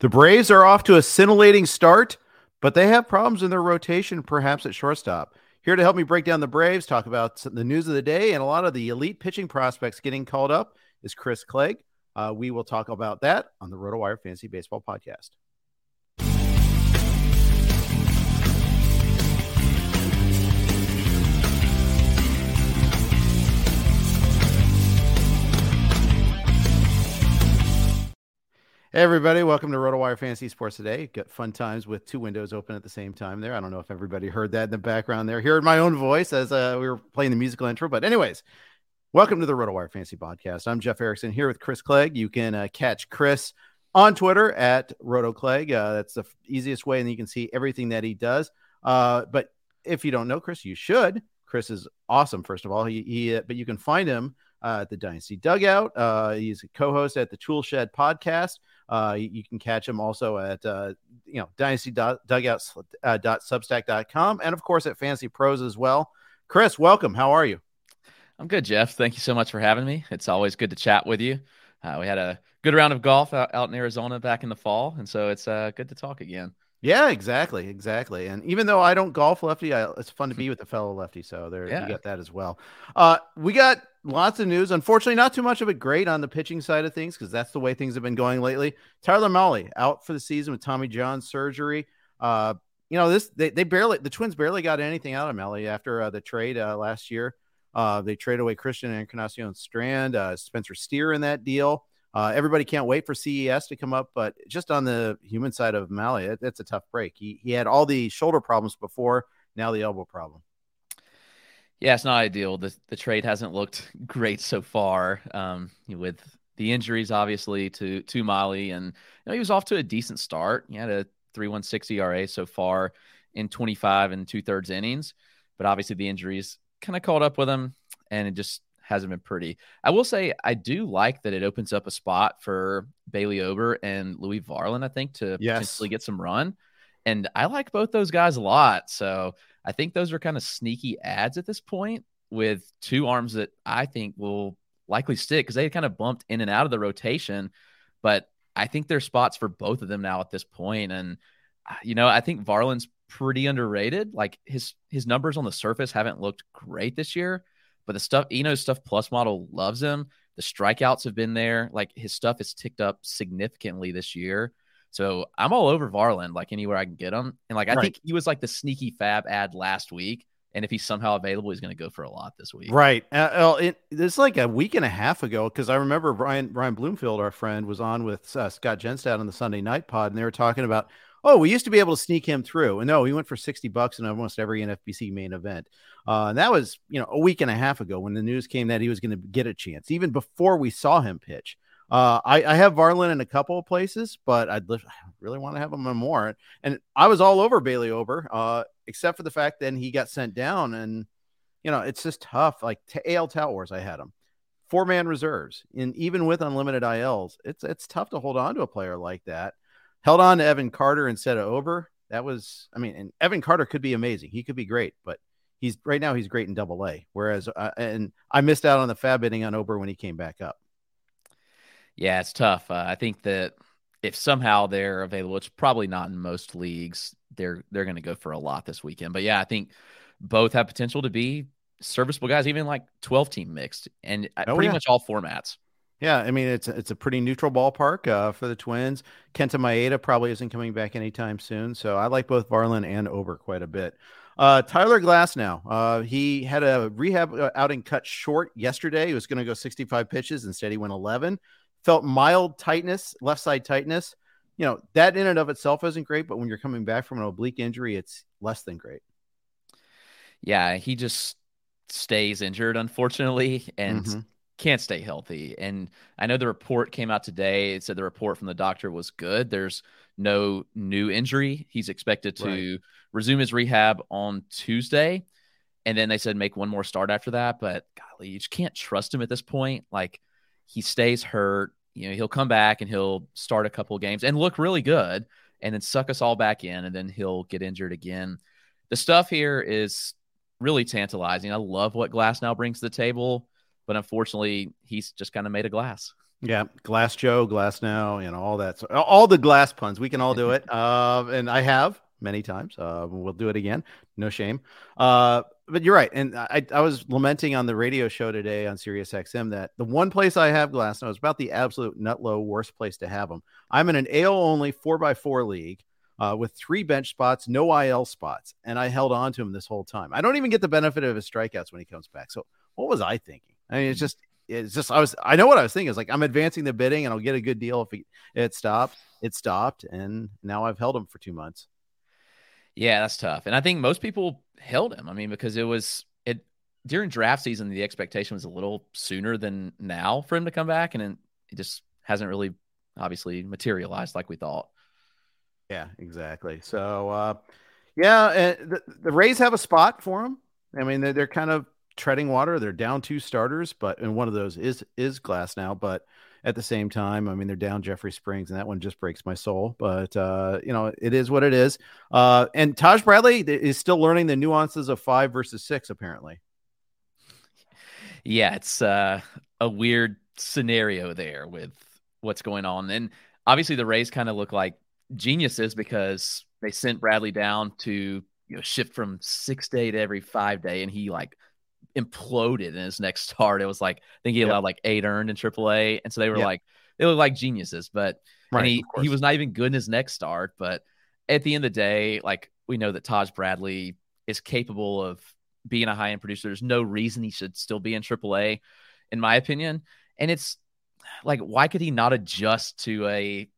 The Braves are off to a scintillating start, but they have problems in their rotation, perhaps at shortstop. Here to help me break down the Braves, talk about the news of the day, and a lot of the elite pitching prospects getting called up is Chris Clegg. Uh, we will talk about that on the RotoWire Fantasy Baseball Podcast. Hey everybody, welcome to RotoWire Fantasy Sports Today. Got fun times with two windows open at the same time there. I don't know if everybody heard that in the background there. Heard my own voice as uh, we were playing the musical intro. But anyways, welcome to the RotoWire Fantasy Podcast. I'm Jeff Erickson here with Chris Clegg. You can uh, catch Chris on Twitter at RotoClegg. Uh, that's the easiest way, and you can see everything that he does. Uh, but if you don't know Chris, you should. Chris is awesome. First of all, he, he uh, but you can find him uh, at the Dynasty Dugout. Uh, he's a co-host at the Tool Shed podcast. Uh, you, can catch him also at uh, you know dynasty.dugout.substack.com and of course at Fantasy Pros as well. Chris, welcome. How are you? I'm good, Jeff. Thank you so much for having me. It's always good to chat with you. Uh, we had a good round of golf out, out in Arizona back in the fall, and so it's uh, good to talk again. Yeah, exactly, exactly. And even though I don't golf lefty, I, it's fun to be with a fellow lefty. So there, yeah. you got that as well. Uh, we got lots of news. Unfortunately, not too much of it great on the pitching side of things because that's the way things have been going lately. Tyler Mahle out for the season with Tommy John surgery. Uh, you know this they, they barely the Twins barely got anything out of Mahle after uh, the trade uh, last year. Uh, they traded away Christian Encarnacion Strand, uh, Spencer Steer in that deal. Uh, everybody can't wait for CES to come up, but just on the human side of Mahle, it, it's a tough break. He, he had all the shoulder problems before, now the elbow problem. Yeah, it's not ideal. The the trade hasn't looked great so far. Um, with the injuries, obviously to to Mahle, and you know, he was off to a decent start. He had a three one six ERA so far in twenty five and two thirds innings, but obviously the injuries kind of caught up with him, and it just hasn't been pretty. I will say I do like that it opens up a spot for Bailey Ober and Louie Varland, I think to yes. potentially get some run, and I like both those guys a lot. So I think those are kind of sneaky ads at this point with two arms that I think will likely stick because they kind of bumped in and out of the rotation. But I think there's spots for both of them now at this point. And, uh, you know, I think Varland's pretty underrated. Like his his numbers on the surface haven't looked great this year, but the stuff, Eno's stuff plus model loves him. The strikeouts have been there. Like his stuff has ticked up significantly this year. So I'm all over Varland, like anywhere I can get him. And like I right. think he was like the sneaky fab ad last week. And if he's somehow available, he's going to go for a lot this week. Right. Uh, it, it's like a week and a half ago because I remember Brian Brian Bloomfield, our friend, was on with uh, Scott Jenstad on the Sunday Night Pod, and they were talking about, oh, we used to be able to sneak him through, and no, he went for sixty bucks in almost every NFBC main event, uh, and that was you know a week and a half ago when the news came that he was going to get a chance, even before we saw him pitch. Uh, I, I have Varland in a couple of places, but I'd li- I really want to have him in more. And I was all over Bailey Ober, uh, except for the fact that he got sent down. And, you know, it's just tough. Like to AL Tout Wars, I had him four man reserves. And even with unlimited ILs, it's it's tough to hold on to a player like that. Held on to Evan Carter instead of Ober. That was, I mean, and Evan Carter could be amazing. He could be great, but he's right now he's great in double A. Whereas, uh, and I missed out on the fab bidding on Ober when he came back up. Yeah, it's tough. Uh, I think that if somehow they're available, it's probably not in most leagues. They're they're going to go for a lot this weekend. But yeah, I think both have potential to be serviceable guys, even like twelve team mixed, and uh, oh, pretty yeah. much all formats. Yeah, I mean it's it's a pretty neutral ballpark uh, for the Twins. Kenta Maeda probably isn't coming back anytime soon, so I like both Varland and Ober quite a bit. Uh, Tyler Glasnow, uh, he had a rehab uh, outing cut short yesterday. He was going to go 65 pitches. Instead, he went 11. Felt mild tightness, left side tightness. You know, that in and of itself isn't great, but when you're coming back from an oblique injury, it's less than great. Yeah, he just stays injured, unfortunately, and mm-hmm. Can't stay healthy. And I know the report came out today. It said the report from the doctor was good. There's no new injury. He's expected to right. resume his rehab on Tuesday. And then they said make one more start after that. But golly, you just can't trust him at this point. Like he stays hurt. You know, he'll come back and he'll start a couple games and look really good and then suck us all back in and then he'll get injured again. The stuff here is really tantalizing. I love what Glasnow brings to the table, but unfortunately, he's just kind of made of glass. Yeah, Glass Joe, Glasnow, you know, all that. So, all the glass puns. We can all do it. Uh, and I have many times. Uh, we'll do it again. No shame. Uh, but you're right. And I, I was lamenting on the radio show today on Sirius XM that the one place I have Glasnow is about the absolute nut low worst place to have them. I'm in an AL only four by four league. Uh, with three bench spots, no IL spots, and I held on to him this whole time. I don't even get the benefit of his strikeouts when he comes back. So, what was I thinking? I mean, it's just it's just I was I know what I was thinking. It's like I'm advancing the bidding and I'll get a good deal if it, it stopped. It stopped, and now I've held him for two months. Yeah, that's tough. And I think most people held him. I mean, because it was it during draft season, the expectation was a little sooner than now for him to come back, and it just hasn't really obviously materialized like we thought. Yeah, exactly. So, uh, yeah, the, the Rays have a spot for him. I mean, they're, they're kind of treading water. They're down two starters, but and one of those is is Glasnow. But at the same time, I mean, they're down Jeffrey Springs, and that one just breaks my soul. But uh, you know, it is what it is. Uh, and Taj Bradley is still learning the nuances of five versus six, apparently. Yeah, it's uh, a weird scenario there with what's going on, and obviously the Rays kind of look like geniuses because they sent Bradley down to you know shift from six day to every five day, and he like imploded in his next start. It was like I think he allowed yep. like eight earned in AAA, and so they were yep. like they look like geniuses. But right, he he was not even good in his next start. But at the end of the day, like we know that Taj Bradley is capable of being a high end producer. There's no reason he should still be in AAA, in my opinion. And it's like, why could he not adjust to a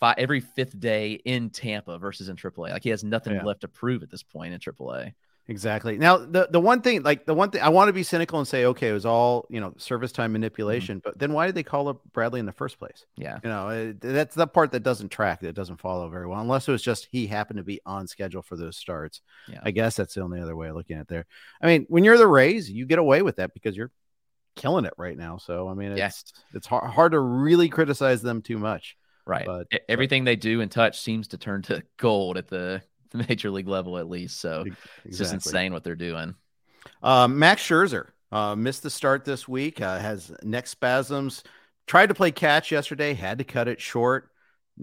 five, every fifth day in Tampa versus in AAA? Like he has nothing yeah. left to prove at this point in AAA. Exactly. Now, the the one thing, like the one thing, I want to be cynical and say, okay, it was all you know, service time manipulation. Mm-hmm. But then, why did they call up Bradley in the first place? Yeah, you know, it, that's the part that doesn't track, that doesn't follow very well, unless it was just he happened to be on schedule for those starts. Yeah, I guess that's the only other way of looking at it. there. I mean, when you're the Rays, you get away with that because you're killing it right now. So, I mean, it's yeah. it's hard, hard to really criticize them too much. Right. But everything but, they do and touch seems to turn to gold at the the major league level at least. So exactly. it's just insane what they're doing. Uh, Max Scherzer uh, missed the start this week. Uh, has neck spasms. Tried to play catch yesterday. Had to cut it short.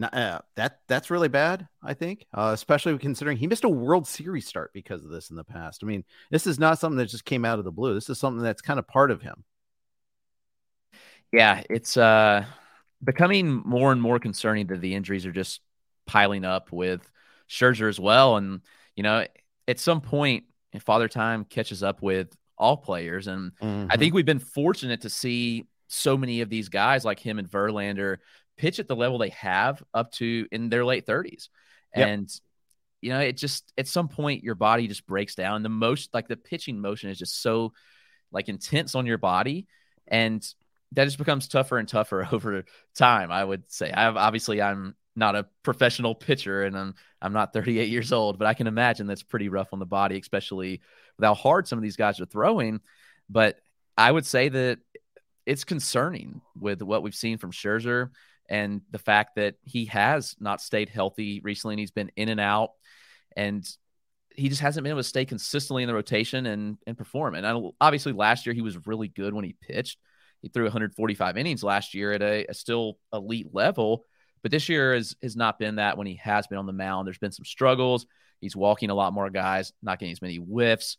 Uh, that that's really bad. I think, uh, especially considering he missed a World Series start because of this in the past. I mean, this is not something that just came out of the blue. This is something that's kind of part of him. Yeah, it's uh, becoming more and more concerning that the injuries are just piling up with Scherzer as well. And, you know, at some point, Father Time catches up with all players. And mm-hmm. I think we've been fortunate to see so many of these guys like him and Verlander pitch at the level they have up to in their late 30s. Yep. And, you know, it just at some point your body just breaks down. The most like the pitching motion is just so like intense on your body. And that just becomes tougher and tougher over time. I would say. I have obviously I'm not a professional pitcher and I'm I'm not 38 years old, but I can imagine that's pretty rough on the body, especially with how hard some of these guys are throwing. But I would say that it's concerning with what we've seen from Scherzer and the fact that he has not stayed healthy recently and he's been in and out and he just hasn't been able to stay consistently in the rotation and and perform. And obviously last year he was really good when he pitched. He threw 145 innings last year at a, a still elite level but this year has, has not been that when he has been on the mound. There's been some struggles. He's walking a lot more guys, not getting as many whiffs.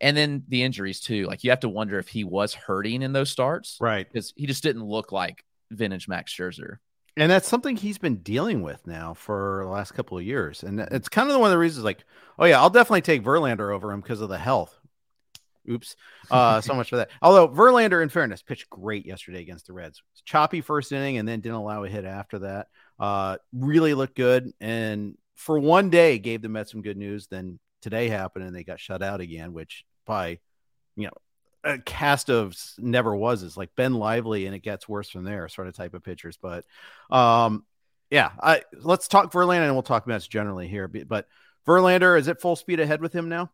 And then the injuries too. Like you have to wonder if he was hurting in those starts, right? Because he just didn't look like vintage Max Scherzer. And that's something he's been dealing with now for the last couple of years. And it's kind of one of the reasons, like, oh yeah, I'll definitely take Verlander over him because of the health. Oops. Uh, so much for that. Although Verlander, in fairness, pitched great yesterday against the Reds. Choppy first inning and then didn't allow a hit after that. Uh, really looked good. And for one day gave the Mets some good news. Then today happened and they got shut out again, which by, you know, a cast of never was is like Ben Lively and it gets worse from there sort of type of pitchers. But um, yeah, I let's talk Verlander and we'll talk Mets generally here. But Verlander, is it full speed ahead with him now?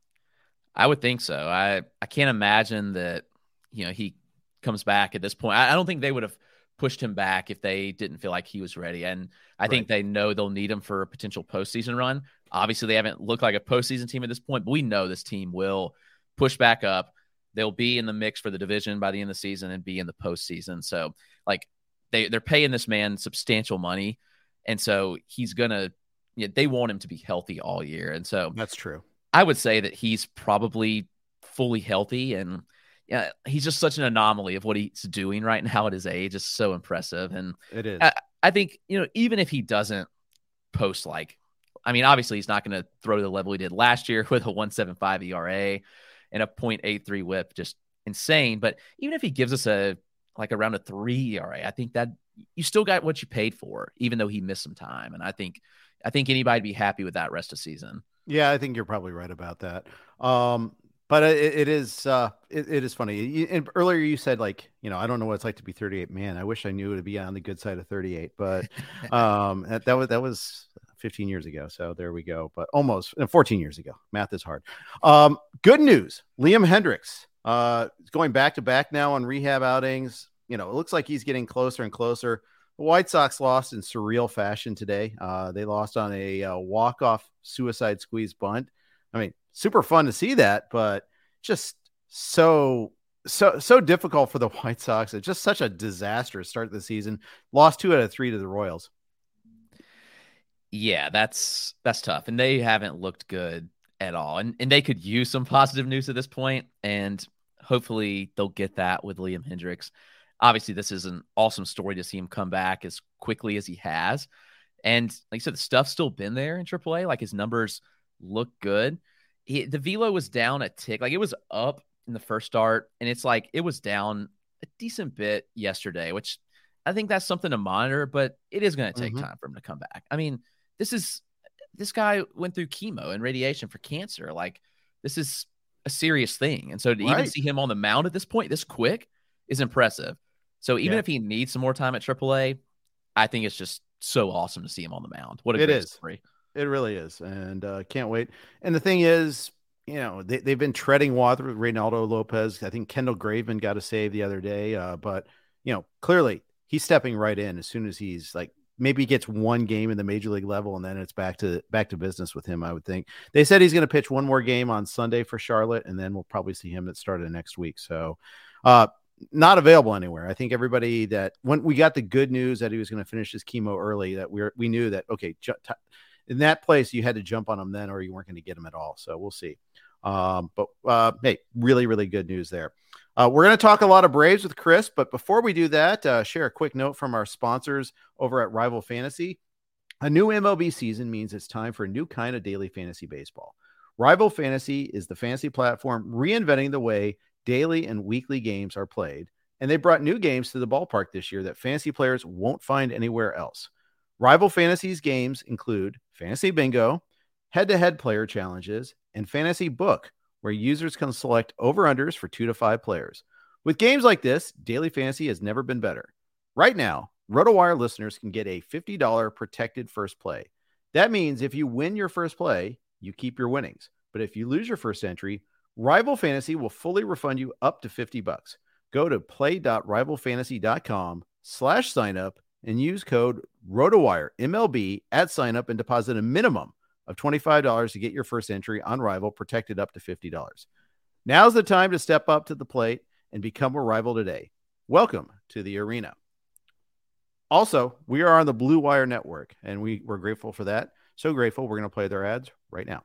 I would think so. I I can't imagine that you know he comes back at this point. I, I don't think they would have pushed him back if they didn't feel like he was ready. And I right. think they know they'll need him for a potential postseason run. Obviously, they haven't looked like a postseason team at this point, but we know this team will push back up. They'll be in the mix for the division by the end of the season and be in the postseason. So, like, they they're paying this man substantial money, and so he's gonna. You know, they want him to be healthy all year, and so that's true. I would say that he's probably fully healthy and yeah, he's just such an anomaly of what he's doing right now at his age. It's so impressive. And it is. I, I think, you know, even if he doesn't post like, I mean, obviously he's not going to throw the level he did last year with a 175 ERA and a 0.83 whip, just insane. But even if he gives us a like around a three ERA, I think that you still got what you paid for, even though he missed some time. And I think, I think anybody'd be happy with that rest of season. Yeah, I think you're probably right about that. Um, but it, it is uh, it, it is funny. You, and earlier you said like you know I don't know what it's like to be 38. Man, I wish I knew to be on the good side of 38. But um, that, that was that was 15 years ago. So there we go. But almost uh, 14 years ago. Math is hard. Um, good news. Liam Hendriks uh, going back to back now on rehab outings. You know, it looks like he's getting closer and closer. The White Sox lost in surreal fashion today. Uh, they lost on a uh, walk-off suicide squeeze bunt. I mean, super fun to see that, but just so so so difficult for the White Sox. It's just such a disastrous start to the season. Lost two out of three to the Royals. Yeah, that's that's tough, and they haven't looked good at all. And and they could use some positive news at this point, and hopefully they'll get that with Liam Hendriks. Obviously, this is an awesome story to see him come back as quickly as he has. And like I said, the stuff's still been there in AAA. Like his numbers look good. He, the velo was down a tick. Like it was up in the first start, and it's like it was down a decent bit yesterday, which I think that's something to monitor. But it is going to take mm-hmm. time for him to come back. I mean, this is this guy went through chemo and radiation for cancer. Like this is a serious thing, and so to right. even see him on the mound at this point, this quick, is impressive. So even yeah. if he needs some more time at AAA, I think it's just so awesome to see him on the mound. What a it great is. story! It really is, and uh, can't wait. And the thing is, you know, they, they've been treading water with Reynaldo Lopez. I think Kendall Graveman got a save the other day, uh, but you know, clearly he's stepping right in as soon as he's like maybe gets one game in the major league level, and then it's back to back to business with him. I would think they said he's going to pitch one more game on Sunday for Charlotte, and then we'll probably see him at start of next week. So, uh, not available anywhere. I think everybody that when we got the good news that he was going to finish his chemo early, that we we knew that okay, ju- t- in that place, you had to jump on them then, or you weren't going to get them at all. So we'll see. Um, but uh, hey, really, really good news there. Uh, we're going to talk a lot of Braves with Chris, but before we do that, uh, share a quick note from our sponsors over at Rival Fantasy. A new MLB season means it's time for a new kind of daily fantasy baseball. Rival Fantasy is the fantasy platform reinventing the way daily and weekly games are played, and they brought new games to the ballpark this year that fantasy players won't find anywhere else. Rival Fantasy's games include Fantasy Bingo, head to head player challenges, and Fantasy Book, where users can select over unders for two to five players. With games like this, daily fantasy has never been better. Right now, RotoWire listeners can get a $50 protected first play. That means if you win your first play, you keep your winnings. But if you lose your first entry, Rival Fantasy will fully refund you up to 50 bucks. Go to play.rivalfantasy.com slash sign up and use code ROTOWIRE MLB at sign up and deposit a minimum of $25 to get your first entry on Rival protected up to $50. Now's the time to step up to the plate and become a rival today. Welcome to the arena. Also, we are on the Blue Wire Network, and we, we're grateful for that. So grateful. We're going to play their ads right now.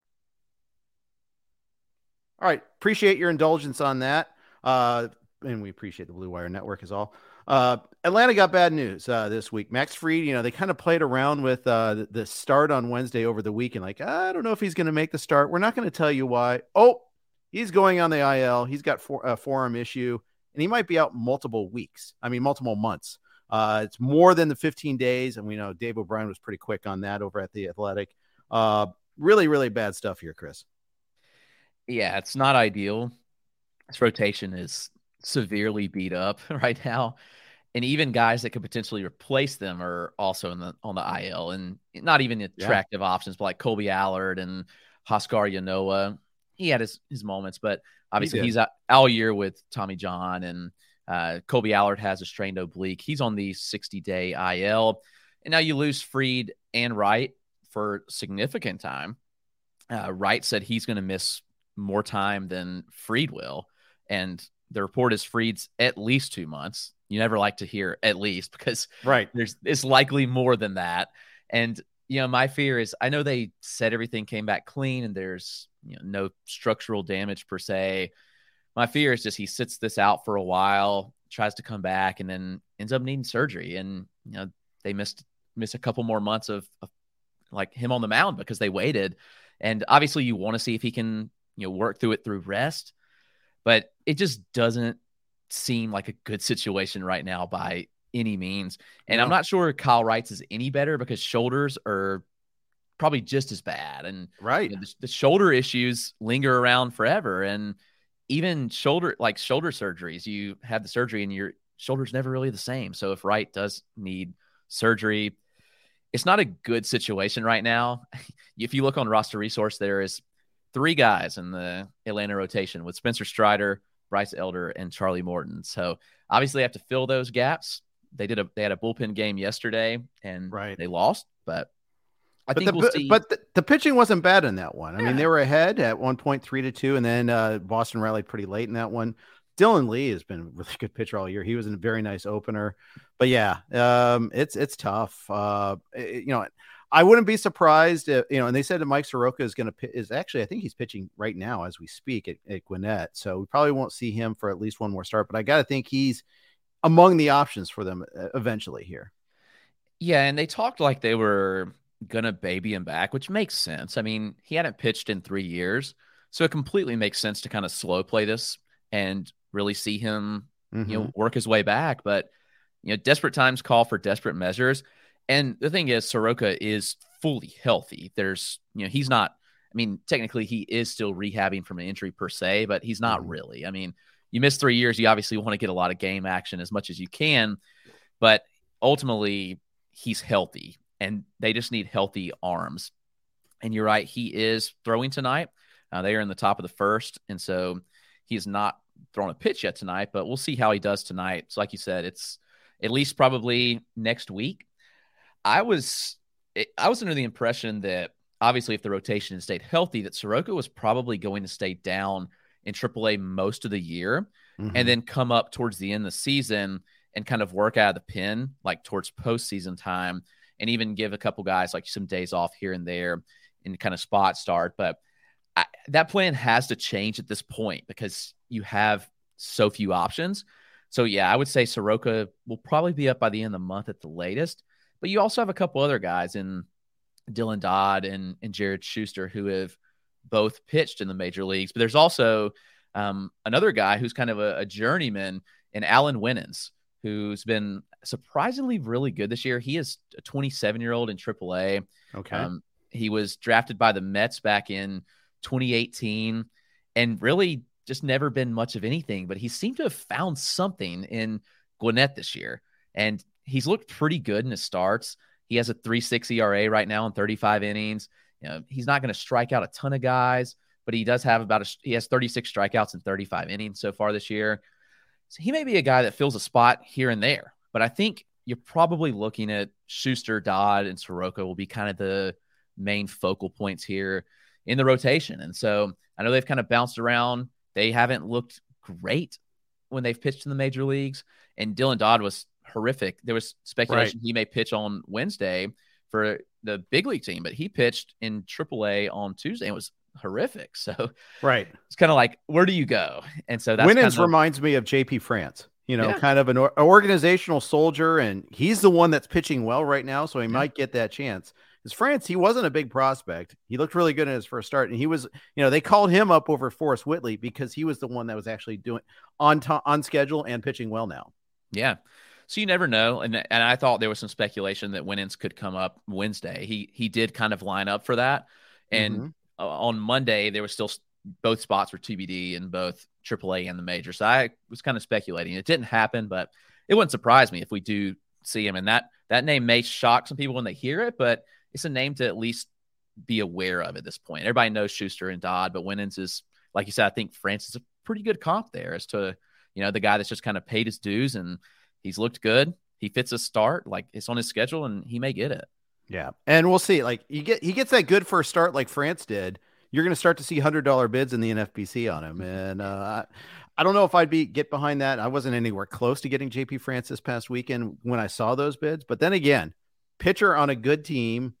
All right. Appreciate your indulgence on that. Uh, and we appreciate the Blue Wire Network as all. Uh, Atlanta got bad news uh, this week. Max Fried, you know, they kind of played around with uh, the, start on Wednesday over the weekend. Like, I don't know if he's going to make the start. We're not going to tell you why. Oh, he's going on the IL. He's got for, a forearm issue, and he might be out multiple weeks. I mean, multiple months. Uh, it's more than the 15 days, and we know Dave O'Brien was pretty quick on that over at the Athletic. Uh, really, really bad stuff here, Chris. Yeah, it's not ideal. This rotation is severely beat up right now. And even guys that could potentially replace them are also in the on the IL and not even attractive yeah. options, but like Kolby Allard and Huascar Ynoa. He had his, his moments, but obviously he he's out all year with Tommy John and uh, Kolby Allard has a strained oblique. He's on the 60 day IL. And now you lose Fried and Wright for significant time. Uh, Wright said he's going to miss more time than Fried will. And the report is Fried's at least two months. You never like to hear at least because right there's it's likely more than that. And you know, my fear is I know they said everything came back clean and there's you know no structural damage per se. My fear is just he sits this out for a while, tries to come back, and then ends up needing surgery. And you know, they missed miss a couple more months of, of like him on the mound because they waited. And obviously, you want to see if he can you know work through it through rest. But it just doesn't seem like a good situation right now by any means. And yeah. i'm not sure kyle wright's is any better because shoulders are probably just as bad. And right. you know, the, the shoulder issues linger around forever. And even shoulder like shoulder surgeries you have the surgery and your shoulder's never really the same. So if wright does need surgery it's not a good situation right now. If you look on roster resource there is three guys in the Atlanta rotation with Spencer Strider, Bryce Elder, and Charlie Morton. So obviously, they have to fill those gaps. They did a they had a bullpen game yesterday and right. they lost, but I but think the, we'll see. But the, the, pitching wasn't bad in that one. I yeah. mean, they were ahead at one point three to two, and then uh, Boston rallied pretty late in that one. Dylan Lee has been a really good pitcher all year. He was in a very nice opener, but yeah, um, it's it's tough. Uh, it, you know, I wouldn't be surprised if, you know, and they said that Mike Soroka is going to is actually, I think he's pitching right now as we speak at, at Gwinnett. So we probably won't see him for at least one more start, but I got to think he's among the options for them uh, eventually here. Yeah. And they talked like they were going to baby him back, which makes sense. I mean, he hadn't pitched in three years. So it completely makes sense to kind of slow play this and really see him, mm-hmm. you know, mm-hmm. work his way back. But, you know, desperate times call for desperate measures. And the thing is, Soroka is fully healthy. There's, you know, he's not, I mean, technically he is still rehabbing from an injury per se, but he's not mm-hmm. really. I mean, you miss three years, you obviously want to get a lot of game action as much as you can, but ultimately he's healthy and they just need healthy arms. And you're right, he is throwing tonight. Uh, they are in the top of the first. And so he's not thrown a pitch yet tonight, but we'll see how he does tonight. So, like you said, it's at least probably next week. I was I was under the impression that obviously if the rotation stayed healthy, that Soroka was probably going to stay down in AAA most of the year mm-hmm. and then come up towards the end of the season and kind of work out of the pin, like towards postseason time, and even give a couple guys like some days off here and there and kind of spot start. But I, that plan has to change at this point because you have so few options. So yeah, I would say Soroka will probably be up by the end of the month at the latest. But you also have a couple other guys in Dylan Dodd and, and Jared Schuster who have both pitched in the major leagues. But there's also um, another guy who's kind of a, a journeyman in Alan Winans, who's been surprisingly really good this year. He is a 27 year old in AAA. Okay. Um, he was drafted by the Mets back in 2018 and really just never been much of anything, but he seemed to have found something in Gwinnett this year. And he's looked pretty good in his starts. He has a 3.6 ERA right now in 35 innings. You know, he's not going to strike out a ton of guys, but he does have about a he has 36 strikeouts in 35 innings so far this year. So he may be a guy that fills a spot here and there, but I think you're probably looking at Schuster, Dodd, and Soroka will be kind of the main focal points here in the rotation. And so I know they've kind of bounced around. They haven't looked great when they've pitched in the major leagues. And Dylan Dodd was horrific. There was speculation right. he may pitch on Wednesday for the big league team, but he pitched in AAA on Tuesday and was horrific. So right, it's kind of like where do you go? And so that's Winans kind of, reminds me of JP France. You know, yeah. kind of an or- organizational soldier, and he's the one that's pitching well right now, so he yeah. might get that chance. Because France, he wasn't a big prospect. He looked really good in his first start, and he was, you know, they called him up over Forrest Whitley because he was the one that was actually doing on to- on schedule and pitching well now. Yeah. So you never know, and and I thought there was some speculation that Winans could come up Wednesday. He he did kind of line up for that, and mm-hmm. on Monday there was still both spots were TBD in both AAA and the major. So I was kind of speculating. It didn't happen, but it wouldn't surprise me if we do see him. And that that name may shock some people when they hear it, but it's a name to at least be aware of at this point. Everybody knows Schuster and Dodd, but Winans is like you said. I think France is a pretty good comp there as to you know the guy that's just kind of paid his dues and He's looked good. He fits a start, like it's on his schedule, and he may get it. Yeah, and we'll see. Like you get, he gets that good first start, like France did. You're going to start to see hundred dollar bids in the NFBC on him, and uh, I don't know if I'd be get behind that. I wasn't anywhere close to getting JP France this past weekend when I saw those bids. But then again, pitcher on a good team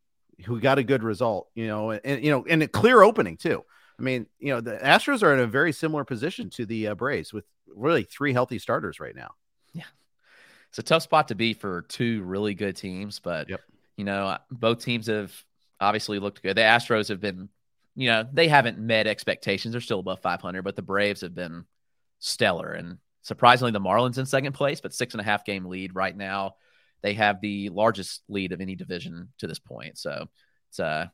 who got a good result, you know, and you know, and a clear opening too. I mean, you know, the Astros are in a very similar position to the uh, Braves with really three healthy starters right now. It's a tough spot to be for two really good teams, but yep. you know, both teams have obviously looked good. The Astros have been, you know, they haven't met expectations. They're still above 500, but the Braves have been stellar. And surprisingly, the Marlins in second place, but six and a half game lead right now. They have the largest lead of any division to this point. So it's uh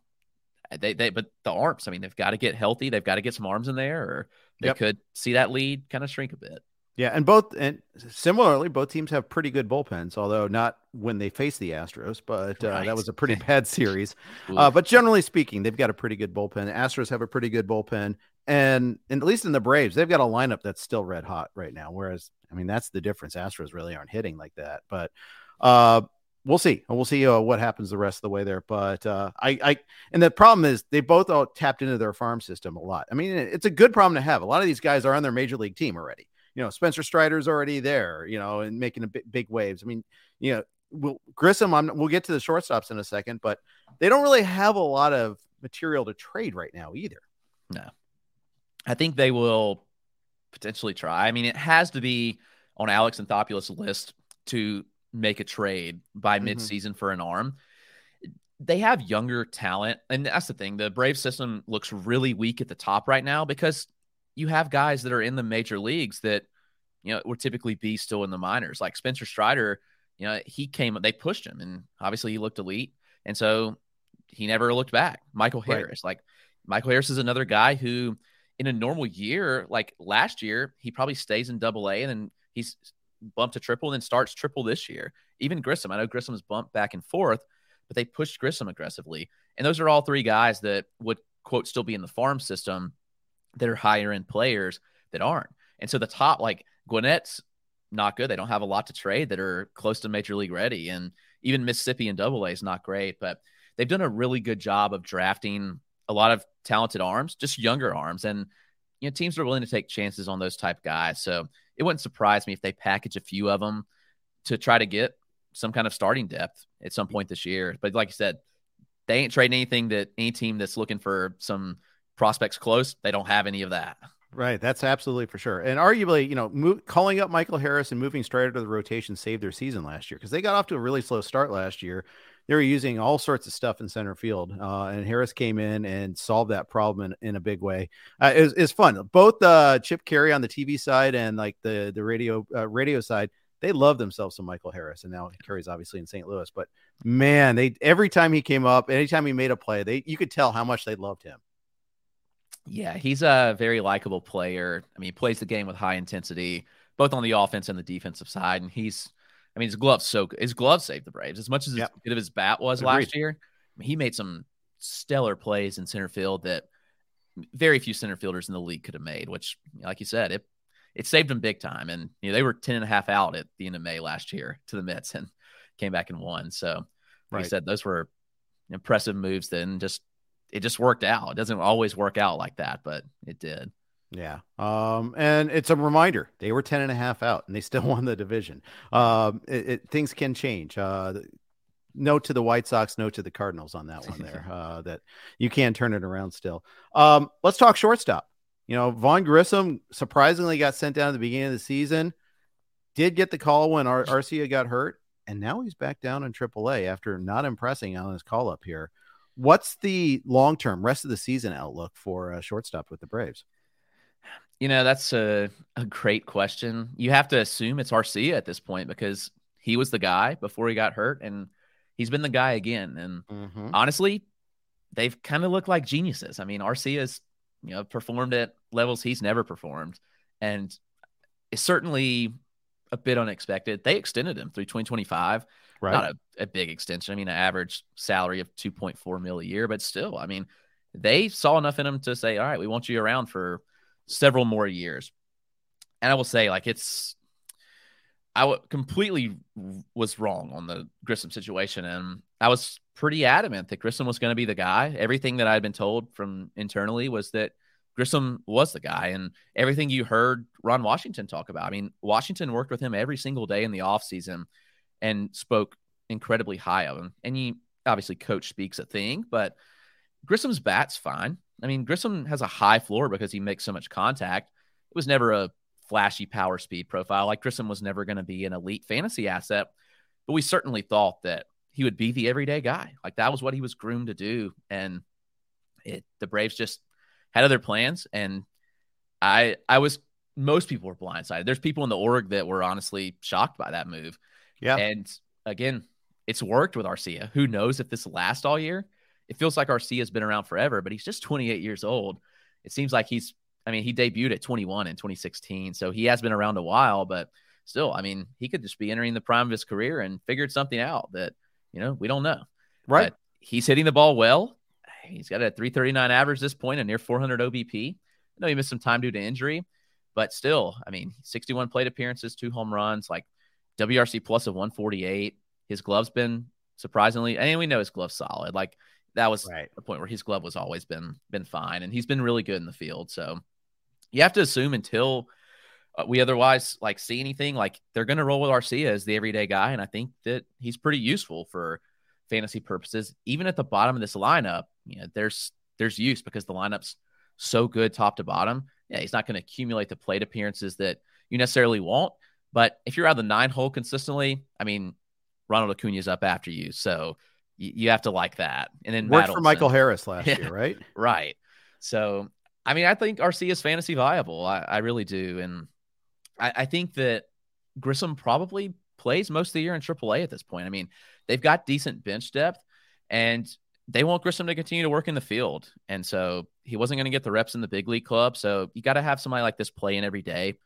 they they but the arms, I mean, they've got to get healthy. They've got to get some arms in there, or they yep. could see that lead kind of shrink a bit. Yeah, and both and similarly, both teams have pretty good bullpens, although not when they face the Astros. But uh, right. that was a pretty bad series. uh, but generally speaking, they've got a pretty good bullpen. The Astros have a pretty good bullpen, and, and at least in the Braves, they've got a lineup that's still red hot right now. Whereas, I mean, that's the difference. Astros really aren't hitting like that. But uh, we'll see. We'll see uh, what happens the rest of the way there. But uh, I, I, and the problem is they both all tapped into their farm system a lot. I mean, it's a good problem to have. A lot of these guys are on their major league team already you know, Spencer Strider's already there, you know, and making a big, big waves. I mean, you know, we'll, Grissom, I'm, we'll get to the shortstops in a second, but they don't really have a lot of material to trade right now either. No, I think they will potentially try. I mean, it has to be on Alex and Anthopoulos' list to make a trade by mm-hmm. midseason for an arm. They have younger talent, and that's the thing. The Brave system looks really weak at the top right now because you have guys that are in the major leagues that you know would typically be still in the minors. Like Spencer Strider, you know, he came, they pushed him, and obviously he looked elite, and so he never looked back. Michael Harris, right. like Michael Harris, is another guy who, in a normal year, like last year, he probably stays in Double A, and then he's bumped to triple, and then starts triple this year. Even Grissom, I know Grissom's bumped back and forth, but they pushed Grissom aggressively, and those are all three guys that would quote still be in the farm system that are higher end players that aren't. And so the top, like Gwinnett's not good. They don't have a lot to trade that are close to major league ready. And even Mississippi and double A is not great, but they've done a really good job of drafting a lot of talented arms, just younger arms. And, you know, teams are willing to take chances on those type guys. So it wouldn't surprise me if they package a few of them to try to get some kind of starting depth at some point this year. But like I said, they ain't trading anything that any team that's looking for some prospects close. They don't have any of that. Right. That's absolutely for sure. And arguably, you know, calling up Michael Harris and moving Strider to the rotation saved their season last year because they got off to a really slow start last year. they were using all sorts of stuff in center field, uh, and Harris came in and solved that problem in, in a big way. Uh, it, it fun. Both uh, Chip Caray on the TV side and like the the radio uh, radio side, they love themselves some Michael Harris, and now Caray's obviously in St. Louis. But man, they every time he came up, anytime he made a play, they you could tell how much they loved him. Yeah, he's a very likable player. I mean, he plays the game with high intensity, both on the offense and the defensive side. And he's, I mean, his gloves so his glove saved the Braves as much as yep. good of his bat was Agreed. last year. I mean, he made some stellar plays in center field that very few center fielders in the league could have made. Which, like you said, it it saved them big time. And you know, they were 10 and a half out at the end of May last year to the Mets and came back and won. So, like right. I said, those were impressive moves. Then just it just worked out. It doesn't always work out like that, but it did. Yeah. Um, and it's a reminder they were 10 and a half out and they still won the division. Um, it, it, things can change. Uh, note to the White Sox, note to the Cardinals on that one there, uh, that you can turn it around still. Um, let's talk shortstop. You know, Vaughn Grissom surprisingly got sent down at the beginning of the season, did get the call when Ar- Arcia got hurt, and now he's back down in AAA after not impressing on his call up here. What's the long term rest of the season outlook for a shortstop with the Braves? You know, that's a, a great question. You have to assume it's Arcia at this point because he was the guy before he got hurt and he's been the guy again. And mm-hmm. honestly, they've kind of looked like geniuses. I mean, Arcia's, you know, performed at levels he's never performed. And it's certainly a bit unexpected. They extended him through 2025. Right. Not a, a big extension. I mean, an average salary of 2.4 mil a year, but still, I mean, they saw enough in him to say, all right, we want you around for several more years. And I will say, like, it's, I w- completely was wrong on the Grissom situation. And I was pretty adamant that Grissom was going to be the guy. Everything that I had been told from internally was that Grissom was the guy. And everything you heard Ron Washington talk about, I mean, Washington worked with him every single day in the offseason and spoke incredibly high of him. And he obviously coach speaks a thing, but Grissom's bat's fine. I mean, Grissom has a high floor because he makes so much contact. It was never a flashy power speed profile. Like Grissom was never going to be an elite fantasy asset, but we certainly thought that he would be the everyday guy. Like that was what he was groomed to do. And it, the Braves just had other plans. And I, I was, most people were blindsided. There's people in the org that were honestly shocked by that move. Yeah. And again, it's worked with Arcia. Who knows if this lasts all year? It feels like Arcia has been around forever, but he's just 28 years old. It seems like he's, I mean, he debuted at 21 in 2016. So he has been around a while, but still, I mean, he could just be entering the prime of his career and figured something out that, you know, we don't know. Right. But he's hitting the ball well. He's got a 339 average this point, a near 400 OBP. I know he missed some time due to injury, but still, I mean, 61 plate appearances, two home runs, like WRC plus of 148. His glove's been surprisingly, and we know his glove's solid. Like that was right. the point where his glove was always been been fine, and he's been really good in the field. So you have to assume until uh, we otherwise like see anything, like they're going to roll with Arcia as the everyday guy, and I think that he's pretty useful for fantasy purposes. Even at the bottom of this lineup, you know, there's there's use because the lineup's so good top to bottom. Yeah, he's not going to accumulate the plate appearances that you necessarily want, but if you're out of the nine hole consistently, I mean, Ronald Acuna's up after you, so you, you have to like that. And then worked for Michael Harris last year, right? Right. So, I mean, I think Arcia is fantasy viable. I, I really do, and I, I think that Grissom probably plays most of the year in AAA at this point. I mean, they've got decent bench depth, and they want Grissom to continue to work in the field. And so he wasn't going to get the reps in the big league club. So you got to have somebody like this play in every day.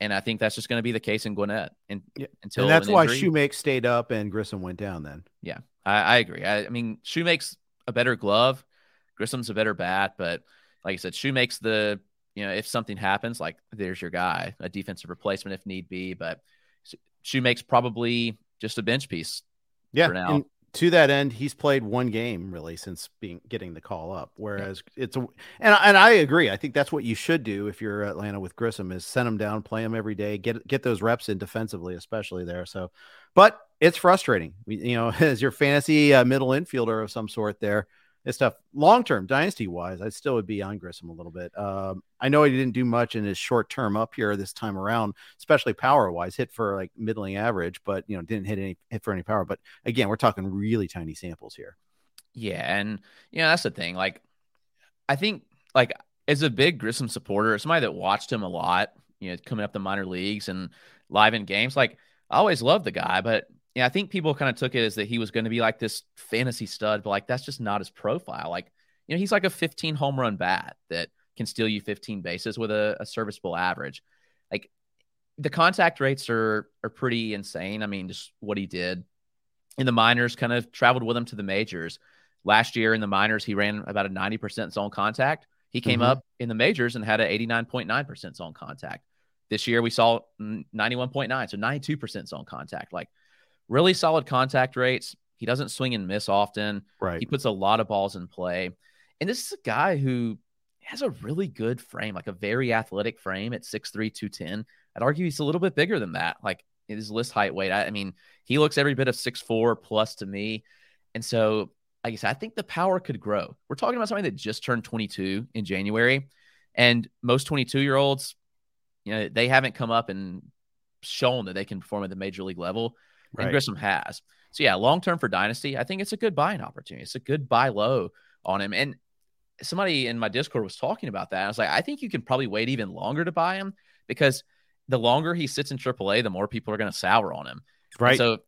And I think that's just going to be the case in Gwinnett and, yeah. until and that's why Shewmake stayed up and Grissom went down. Then yeah, I, I agree. I, I mean, Shewmake's a better glove, Grissom's a better bat, but like I said, Shewmake's the you know if something happens, like there's your guy, a defensive replacement if need be. But Shewmake's probably just a bench piece. Yeah, now to that end, he's played one game really since being getting the call up. Whereas yeah. it's a and and I agree. I think that's what you should do if you're Atlanta with Grissom is send him down, play him every day, get get those reps in defensively, especially there. So, but it's frustrating, you know, as your fantasy uh, middle infielder of some sort there. This stuff. Long term, dynasty wise, I still would be on Grissom a little bit. Um, I know he didn't do much in his short term up here this time around, especially power wise. Hit for like middling average, but you know didn't hit any hit for any power. But again, we're talking really tiny samples here. Yeah, and you know that's the thing. Like, I think like as a big Grissom supporter, somebody that watched him a lot, you know, coming up the minor leagues and live in games, like I always loved the guy, but yeah, I think people kind of took it as that he was going to be like this fantasy stud, but like that's just not his profile. Like, you know, he's like a 15 home run bat that can steal you 15 bases with a, a serviceable average. Like the contact rates are are pretty insane. I mean, just what he did in the minors kind of traveled with him to the majors. Last year in the minors, he ran about a 90% zone contact. He came mm-hmm. up in the majors and had an 89.9% zone contact. This year we saw 91.9, so 92% zone contact. Like really solid contact rates. He doesn't swing and miss often. Right. He puts a lot of balls in play. And this is a guy who has a really good frame, like a very athletic frame at 6'3, 210. I'd argue he's a little bit bigger than that. Like his list height weight. I, I mean, he looks every bit of 6'4 plus to me. And so, like I said, I think the power could grow. We're talking about somebody that just turned 22 in January. And most 22 year olds, you know, they haven't come up and shown that they can perform at the major league level right. and Grissom has. So yeah, long term for Dynasty, I think it's a good buying opportunity. It's a good buy low on him. And somebody in my Discord was talking about that. I was like, I think you can probably wait even longer to buy him because the longer he sits in AAA, the more people are going to sour on him. Right. And so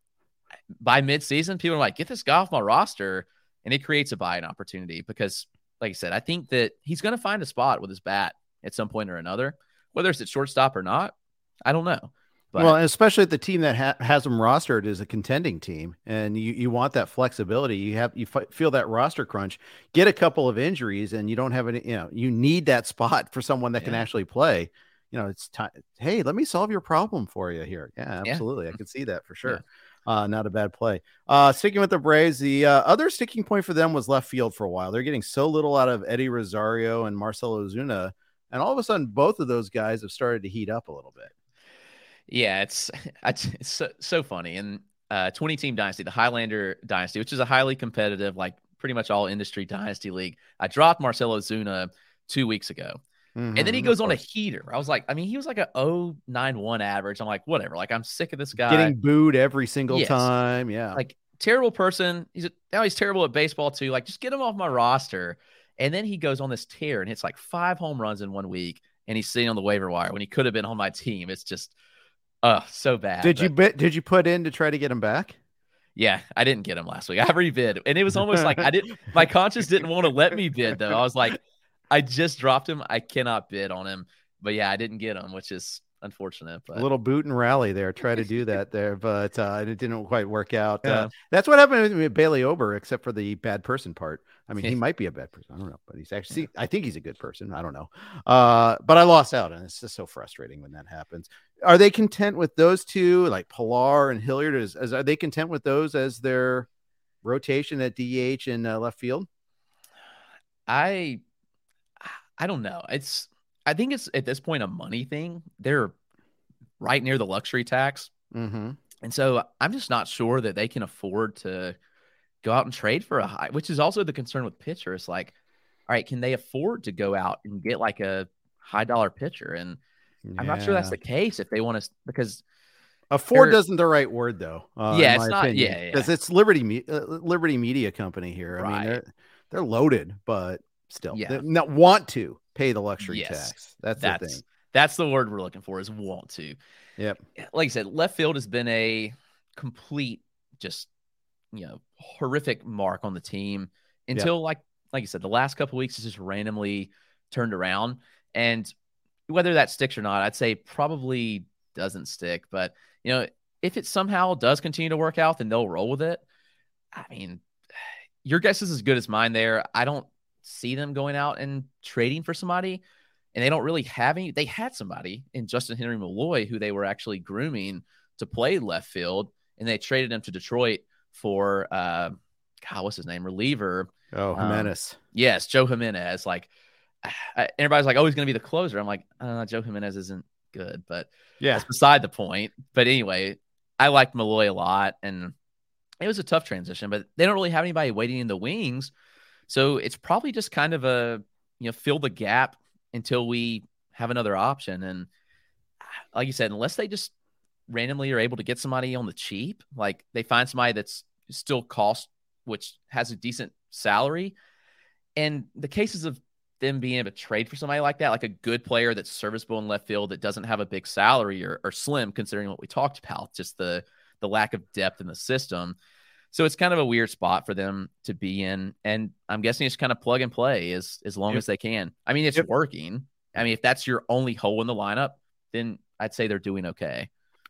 by midseason, people are like, get this guy off my roster. And it creates a buying opportunity because, like I said, I think that he's going to find a spot with his bat at some point or another, whether it's at shortstop or not. I don't know. But, well, especially if the team that ha- has them rostered is a contending team, and you, you want that flexibility. You have you f- feel that roster crunch. Get a couple of injuries, and you don't have any. You know, you need that spot for someone that yeah. can actually play. You know, it's time. Hey, let me solve your problem for you here. Yeah, absolutely. Yeah. I can see that for sure. Yeah. Uh, not a bad play. Uh, sticking with the Braves, the uh, other sticking point for them was left field for a while. They're getting so little out of Eddie Rosario and Marcell Ozuna, and all of a sudden, both of those guys have started to heat up a little bit. Yeah, it's it's so, so funny. And uh, 20 team dynasty, the Highlander dynasty, which is a highly competitive, like pretty much all industry dynasty league. I dropped Marcell Ozuna two weeks ago. Mm-hmm, and then he mm-hmm, goes on a heater. I was like, I mean, he was like a 091 average. I'm like, whatever. Like, I'm sick of this guy getting booed every single yes. time. Yeah. Like, terrible person. He's a, now he's terrible at baseball too. Like, just get him off my roster. And then he goes on this tear and hits like five home runs in one week. And he's sitting on the waiver wire when he could have been on my team. It's just, Oh, so bad. Did but... you bit? Did you put in to try to get him back? Yeah, I didn't get him last week. I rebid, and it was almost like I didn't. My conscience didn't want to let me bid though. I was like, I just dropped him. I cannot bid on him. But yeah, I didn't get him, which is unfortunate. But a little boot and rally there. Try to do that there, but uh, it didn't quite work out. Uh, yeah. Uh, that's what happened with Bailey Ober, except for the bad person part. I mean, he might be a bad person. I don't know, but he's actually. I think he's a good person. I don't know. Uh, but I lost out, and it's just so frustrating when that happens. Are they content with those two, like Pillar and Hilliard? Is, is are they content with those as their rotation at DH and uh, left field? I, I don't know. It's I think it's at this point a money thing. They're right near the luxury tax. Mm-hmm. And so I'm just not sure that they can afford to go out and trade for a high, which is also the concern with pitchers. Like, all right, can they afford to go out and get like a high dollar pitcher? And yeah. I'm not sure that's the case if they want to, because afford isn't the right word though. Uh, yeah, it's not. Opinion, yeah, because yeah. it's Liberty, uh, Liberty Media Company here. Right. I mean, they're, they're loaded, but still, yeah. they not want to pay the luxury yes. tax. That's, that's the thing. That's the word we're looking for is want to. Yep. Like I said, left field has been a complete, just you know, horrific mark on the team until yep. like like you said, the last couple weeks has just randomly turned around. And whether that sticks or not, I'd say probably doesn't stick. But you know, if it somehow does continue to work out, then they'll roll with it. I mean, your guess is as good as mine there. I don't see them going out and trading for somebody, and they don't really have any. They had somebody in Justin Henry Malloy who they were actually grooming to play left field, and they traded him to Detroit for uh, God, what's his name, reliever. Oh, um, Jimenez. Um, yes, Joe Jimenez. Like everybody's like, oh, he's going to be the closer. I'm like, uh, Joe Jimenez isn't good, but yeah, that's beside the point. But anyway, I liked Malloy a lot, and it was a tough transition. But they don't really have anybody waiting in the wings So it's probably just kind of a you know fill the gap until we have another option. And like you said, unless they just randomly are able to get somebody on the cheap, like they find somebody that's still cost, which has a decent salary. And the cases of them being able to trade for somebody like that, like a good player that's serviceable in left field that doesn't have a big salary or, or slim, considering what we talked about, just the the lack of depth in the system. So it's kind of a weird spot for them to be in. And I'm guessing it's kind of plug and play as as long yep. as they can. I mean, it's yep. working. I mean, if that's your only hole in the lineup, then I'd say they're doing okay.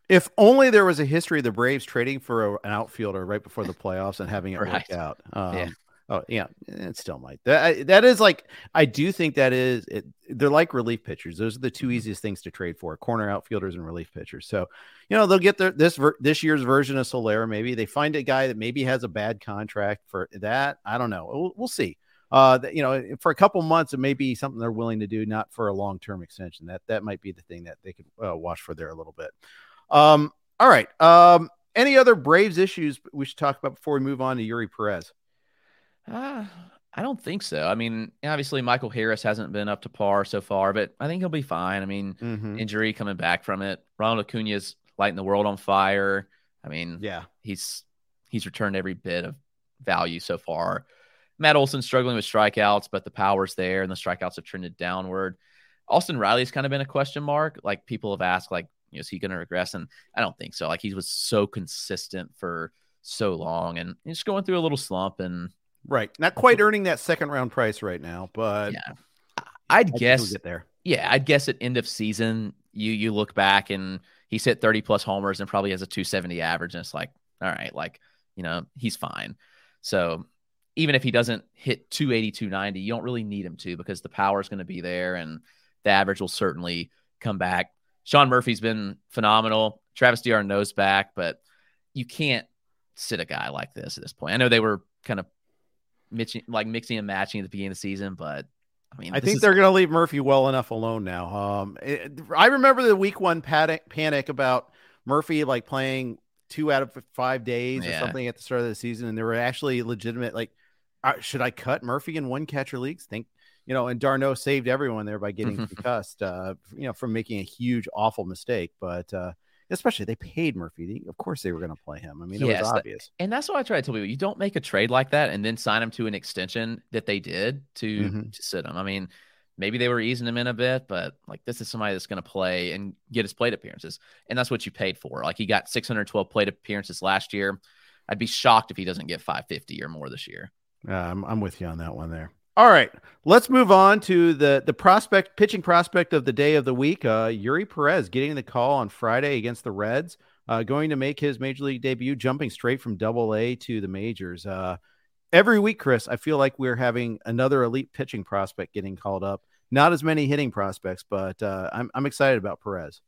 If only there was a history of the Braves trading for a, an outfielder right before the playoffs and having it right. work out. Um, yeah. Oh yeah, it still might. That that is like I do think that is it, they're like relief pitchers. Those are the two mm-hmm. easiest things to trade for: corner outfielders and relief pitchers. So, you know, they'll get their this this year's version of Soler. Maybe they find a guy that maybe has a bad contract for that. I don't know. We'll, we'll see. Uh, you know, for a couple months, it may be something they're willing to do, not for a long term extension. That that might be the thing that they could uh, watch for there a little bit. Um, all right. Um, any other Braves issues we should talk about before we move on to Eury Perez? Uh, I don't think so. I mean, obviously Michael Harris hasn't been up to par so far, but I think he'll be fine. I mean, mm-hmm. injury coming back from it. Ronald Acuna's lighting the world on fire. I mean, yeah, he's he's returned every bit of value so far. Matt Olson struggling with strikeouts, but the power's there and the strikeouts have trended downward. Austin Riley's kind of been a question mark. Like people have asked, like, you know, is he going to regress? And I don't think so. Like he was so consistent for so long and he's going through a little slump and Right. Not quite earning that second round price right now, but yeah. I'd guess get there. Yeah, I'd guess at end of season, you you look back and he's hit 30 plus homers and probably has a 270 average, and it's like, all right, like, you know, he's fine. So even if he doesn't hit 280, 290, you don't really need him to because the power is going to be there and the average will certainly come back. Sean Murphy's been phenomenal. Travis d'Arnaud's back, but you can't sit a guy like this at this point. I know they were kind of mixing, like mixing and matching at the beginning of the season, but I mean, I think is... they're going to leave Murphy well enough alone now. Um, it, I remember the week one panic panic about Murphy like playing two out of five days yeah. or something at the start of the season, and there were actually legitimate like, uh, should I cut Murphy in one catcher leagues? Think you know, and d'Arnaud saved everyone there by getting concussed, uh, you know, from making a huge awful mistake, but. uh especially they paid Murphy. Of course, they were going to play him. I mean, it yes, was obvious. and that's what I try to tell people: you don't make a trade like that and then sign him to an extension that they did to mm-hmm. to sit him. I mean, maybe they were easing him in a bit, but like this is somebody that's going to play and get his plate appearances, and that's what you paid for. Like he got 612 plate appearances last year. I'd be shocked if he doesn't get 550 or more this year. Uh, I'm, I'm with you on that one there. All right, let's move on to the the prospect pitching prospect of the day of the week. Uh, Eury Perez getting the call on Friday against the Reds, uh, going to make his major league debut, jumping straight from Double A to the majors. Uh, every week, Chris, I feel like we're having another elite pitching prospect getting called up. Not as many hitting prospects, but uh, I'm I'm excited about Perez.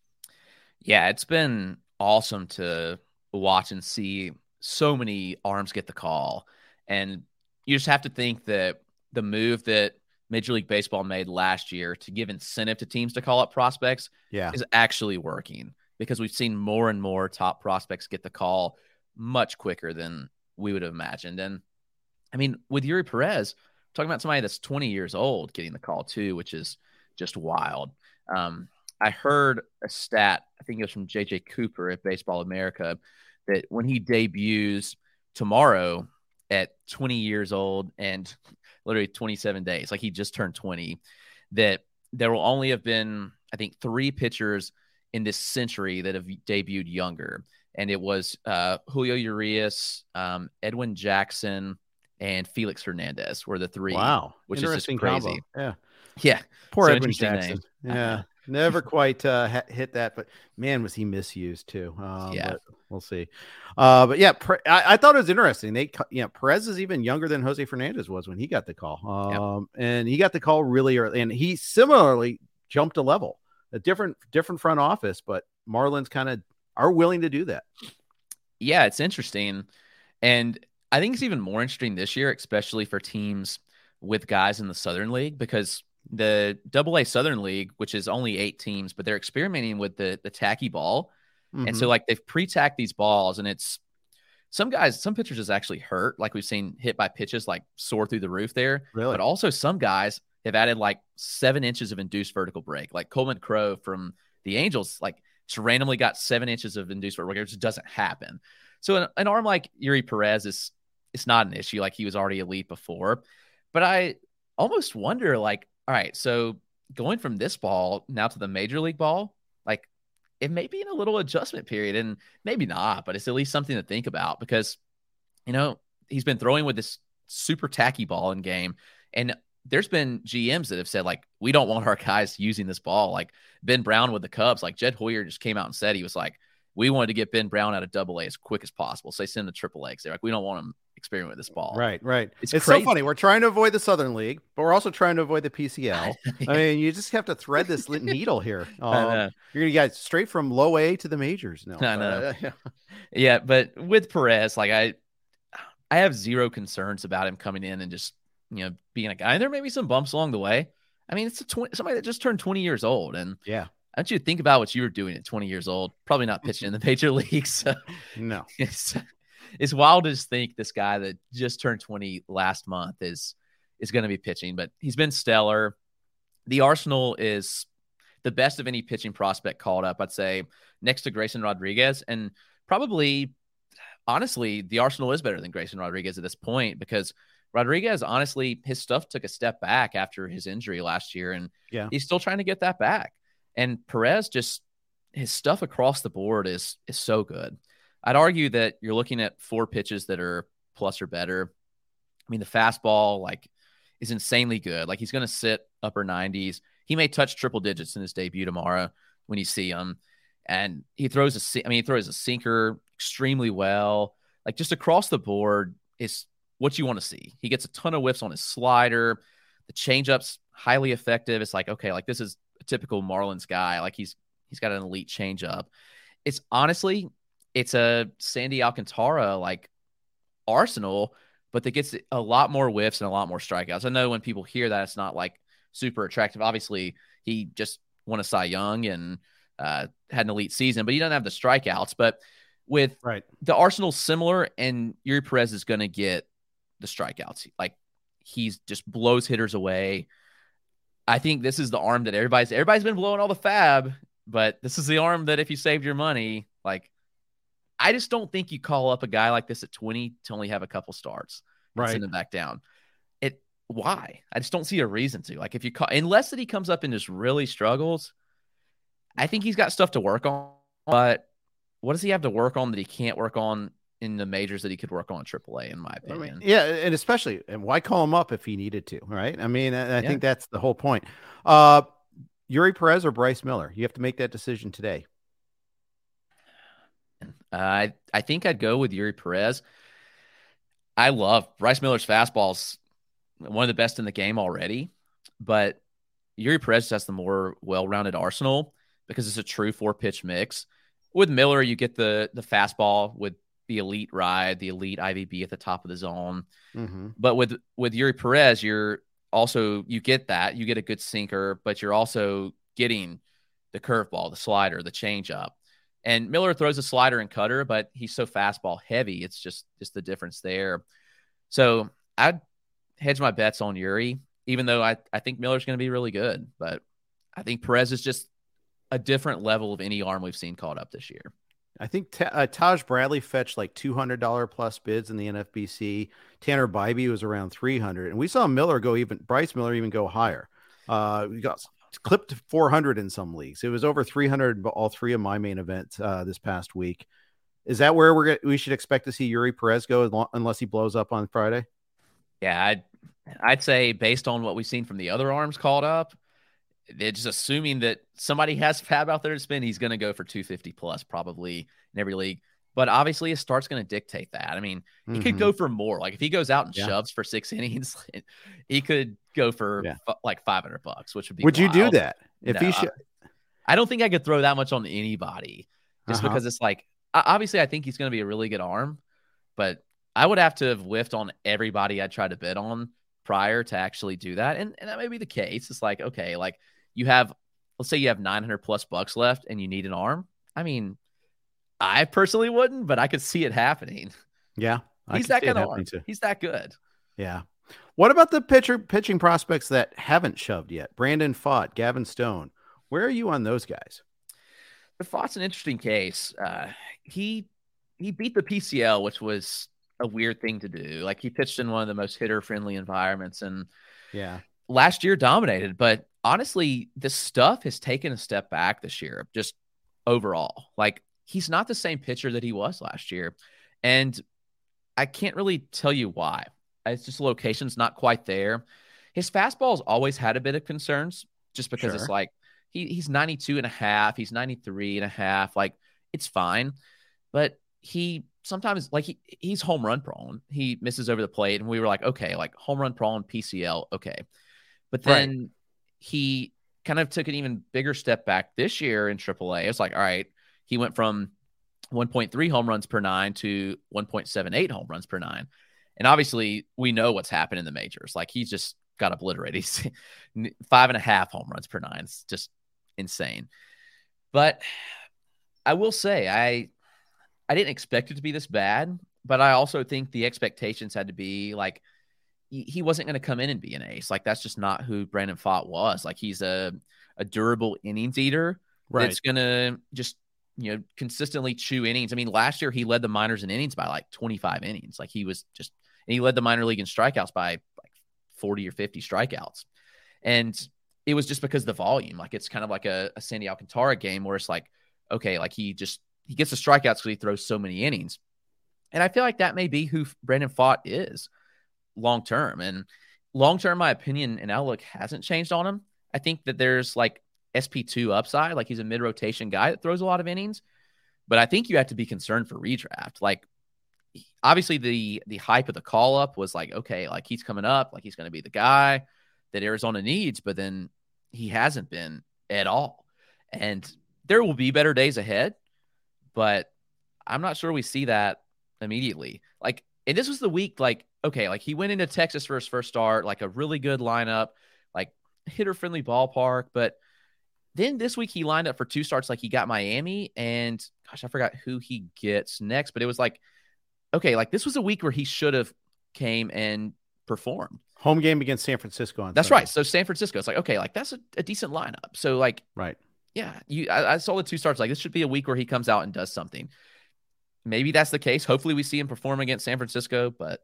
Yeah, it's been awesome to watch and see so many arms get the call, and you just have to think that the move that Major League Baseball made last year to give incentive to teams to call up prospects yeah. is actually working because we've seen more and more top prospects get the call much quicker than we would have imagined. And I mean, with Eury Perez, talking about somebody that's 20 years old getting the call too, which is just wild. Um, I heard a stat, I think it was from JJ Cooper at Baseball America, that when he debuts tomorrow at 20 years old and literally 27 days. Like he just turned 20. That there will only have been, I think, three pitchers in this century that have debuted younger. And it was uh, Julio Urias, um, Edwin Jackson, and Felix Hernandez were the three. Wow. Which is just crazy. Combo. Yeah. Yeah. Poor Edwin Jackson. Name. Yeah. Never quite uh, hit that, but man, was he misused too. Um, yeah, we'll see. Uh, but yeah, I, I, thought it was interesting. They, you know, Perez is even younger than Jose Fernandez was when he got the call. Um, yep. and he got the call really early, and he similarly jumped a level, a different, different front office, but Marlins kind of are willing to do that. Yeah, it's interesting, and I think it's even more interesting this year, especially for teams with guys in the Southern League, because the Double A Southern League, which is only eight teams, but they're experimenting with the the tacky ball, mm-hmm. and so mm-hmm. like they've pre-tacked these balls, and it's some guys, some pitchers is actually hurt. Like we've seen hit by pitches like soar through the roof there. Really? But also some guys have added like seven inches of induced vertical break. Like Coleman Crow from the Angels, like just randomly got seven inches of induced vertical break. It just doesn't happen. So an, an arm like Eury Perez is it's not an issue. Like he was already elite before. But I almost wonder, like, all right, so going from this ball now to the major league ball, like it may be in a little adjustment period and maybe not, but it's at least something to think about because, you know, he's been throwing with this super tacky ball in game. And there's been GMs that have said, like, we don't want our guys using this ball. Like Ben Brown with the Cubs, like Jed Hoyer just came out and said he was like, we wanted to get Ben Brown out of double A as quick as possible. So they send him to triple A. They're like, we don't want him experiment with this ball. Right, right. It's, it's so funny. We're trying to avoid the Southern League, but we're also trying to avoid the PCL. I mean, you just have to thread this needle here. Um, you're gonna get straight from low A to the majors No, know. Uh, yeah, but with Perez, like I, I have zero concerns about him coming in and just you know being a guy. There may be some bumps along the way. I mean, it's a 20, somebody that just turned 20 years old, and yeah, I want you to think about what you were doing at 20 years old. Probably not pitching in the major leagues. So no, it's wild to just think this guy that just turned 20 last month is is going to be pitching, but he's been stellar. The Arsenal is the best of any pitching prospect called up, I'd say, next to Grayson Rodriguez. And probably, honestly, the Arsenal is better than Grayson Rodriguez at this point because Rodriguez, honestly, his stuff took a step back after his injury last year, and yeah. he's still trying to get that back. And Perez just his stuff across the board is is so good. I'd argue that you're looking at four pitches that are plus or better. I mean, the fastball like is insanely good. Like he's going to sit upper 90s. He may touch triple digits in his debut tomorrow when you see him. And he throws a, I mean, he throws a sinker extremely well. Like just across the board is what you want to see. He gets a ton of whiffs on his slider. The changeup's highly effective. It's like okay, like this is a typical Marlins guy. Like he's he's got an elite changeup. It's honestly it's a Sandy Alcantara like arsenal, but that gets a lot more whiffs and a lot more strikeouts. I know when people hear that, it's not like super attractive. Obviously, he just won a Cy Young and uh, had an elite season, but he doesn't have the strikeouts. But with right. the Arsenal similar, and Eury Perez is going to get the strikeouts. Like he's just blows hitters away. I think this is the arm that everybody's everybody's been blowing all the fab, but this is the arm that if you saved your money, like I just don't think you call up a guy like this at 20 to only have a couple starts. Right. Send him back down. It why? I just don't see a reason to. Like if you call unless that he comes up and just really struggles, I think he's got stuff to work on. But what does he have to work on that he can't work on in the majors that he could work on AAA, in my opinion. I mean, yeah, and especially, and why call him up if he needed to, right? I mean, I, I yeah. think that's the whole point. Uh, Eury Perez or Bryce Miller? You have to make that decision today. I I think I'd go with Eury Perez. I love Bryce Miller's fastballs, one of the best in the game already. But Eury Perez has the more well-rounded arsenal because it's a true four-pitch mix. With Miller, you get the the fastball with the elite ride, the elite IVB at the top of the zone. Mm-hmm. But with with Eury Perez, you're also you get that you get a good sinker, but you're also getting the curveball, the slider, the changeup. And Miller throws a slider and cutter, but he's so fastball heavy. It's just just the difference there. So I'd hedge my bets on Eury, even though I, I think Miller's going to be really good. But I think Perez is just a different level of any arm we've seen called up this year. I think uh, Taj Bradley fetched like two hundred dollar plus bids in the NFBC. Tanner Bibee was around three hundred, and we saw Miller go even Bryce Miller even go higher. Uh, we got clipped 400 in some leagues. It was over 300 all three of my main events uh, this past week. Is that where we're we should expect to see Eury Perez go unless he blows up on Friday? Yeah, I'd, I'd say based on what we've seen from the other arms called up, they're just assuming that somebody has fab out there to spend, he's going to go for 250 plus probably in every league. But obviously, his start's going to dictate that. I mean, he mm-hmm. could go for more. Like if he goes out and yeah. shoves for six innings, he could go for yeah. f- like 500 bucks, which would be. Would wild. you do that if no, he should? I don't think I could throw that much on anybody just uh-huh. because it's like, obviously, I think he's going to be a really good arm, but I would have to have whiffed on everybody I tried to bet on prior to actually do that. And, and that may be the case. It's like, okay, like you have, let's say you have 900 plus bucks left and you need an arm. I mean, I personally wouldn't, but I could see it happening. Yeah, I he's that kind of. He's that good. Yeah. What about the pitcher pitching prospects that haven't shoved yet? Brandon Pfaadt, Gavin Stone. Where are you on those guys? The Pfaadt's an interesting case. Uh, he he beat the PCL, which was a weird thing to do. Like he pitched in one of the most hitter friendly environments, and Yeah. last year dominated. But honestly, this stuff has taken a step back this year, just overall. Like he's not the same pitcher that he was last year, and I can't really tell you why. It's just location's not quite there. His fastball's always had a bit of concerns, just because it's like he, he's 92 and a half, he's 93 and a half. Like it's fine, but he sometimes like he, he's home run prone. He misses over the plate, and we were like, okay, like home run prone, PCL, okay. But Right. then he kind of took an even bigger step back this year in AAA. It's like, all right, he went from 1.3 home runs per nine to 1.78 home runs per nine. And obviously, we know what's happened in the majors. Like he's just got obliterated. He's five and a half home runs per nine. It's just insane. But I will say, I I didn't expect it to be this bad, but I also think the expectations had to be like he, wasn't going to come in and be an ace. Like that's just not who Brandon Pfaadt was. Like he's a a durable innings eater Right. that's going to just you know consistently chew innings. I mean, last year he led the minors in innings by like 25 innings. Like he was just and he led the minor league in strikeouts by like 40 or 50 strikeouts. And it was just because the volume. Like it's kind of like a, a Sandy Alcantara game where it's like, okay, like he just he gets the strikeouts because he throws so many innings. And I feel like that may be who Brandon Pfaadt is long term. And long term, my opinion and outlook hasn't changed on him. I think that there's like SP2 upside. Like he's a mid rotation guy that throws a lot of innings. But I think you have to be concerned for redraft. Like obviously the the hype of the call up was like, okay, like he's coming up, like he's going to be the guy that Arizona needs, but then he hasn't been at all. And there will be better days ahead, but I'm not sure we see that immediately. Like, and this was the week, like, okay, like he went into Texas for his first start, like a really good lineup, like hitter friendly ballpark. But then this week he lined up for two starts, like he got Miami, and gosh, I forgot who he gets next, but it was like, okay, like this was a week where he should have came and performed. Home game against San Francisco on That's Sunday. right. So San Francisco, it's like, okay, like that's a, a decent lineup. So like, Right. yeah, you I, I saw the two starts. Like this should be a week where he comes out and does something. Maybe that's the case. Hopefully we see him perform against San Francisco, but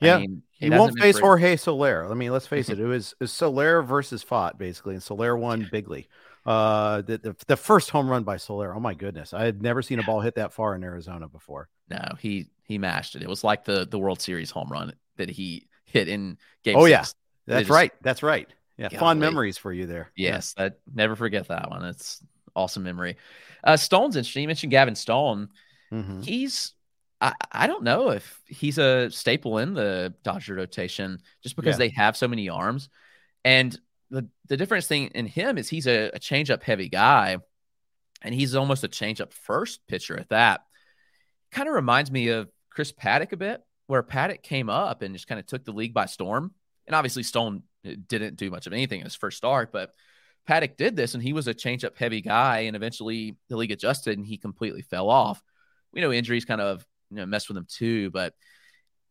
Yeah, I mean, He won't face. Jorge Soler. I mean, let's face it. It was, it was Soler versus Pfaadt, basically, and Soler won bigly. Uh, the, the the first home run by Soler. Oh my goodness, I had never seen a ball hit that far in Arizona before. No, he he mashed it. It was like the the World Series home run that he hit in game. Oh, yeah. That's just- right. That's right. Yeah, fond memories for you there. Yes, that never forget that one. It's awesome memory. Uh, Stone's interesting. You mentioned Gavin Stone. Yeah. Mhm. He's I, I don't know if he's a staple in the Dodger rotation just because Yeah. they have so many arms. And the the difference thing in him is he's a, a changeup heavy guy, and he's almost a changeup first pitcher at that. Kind of reminds me of Chris Paddack a bit, where Paddack came up and just kind of took the league by storm. And obviously Stone uh, didn't do much of anything in his first start, but Paddack did this, and he was a changeup heavy guy, and eventually the league adjusted, and he completely fell off. We know injuries kind of you know mess with him too, but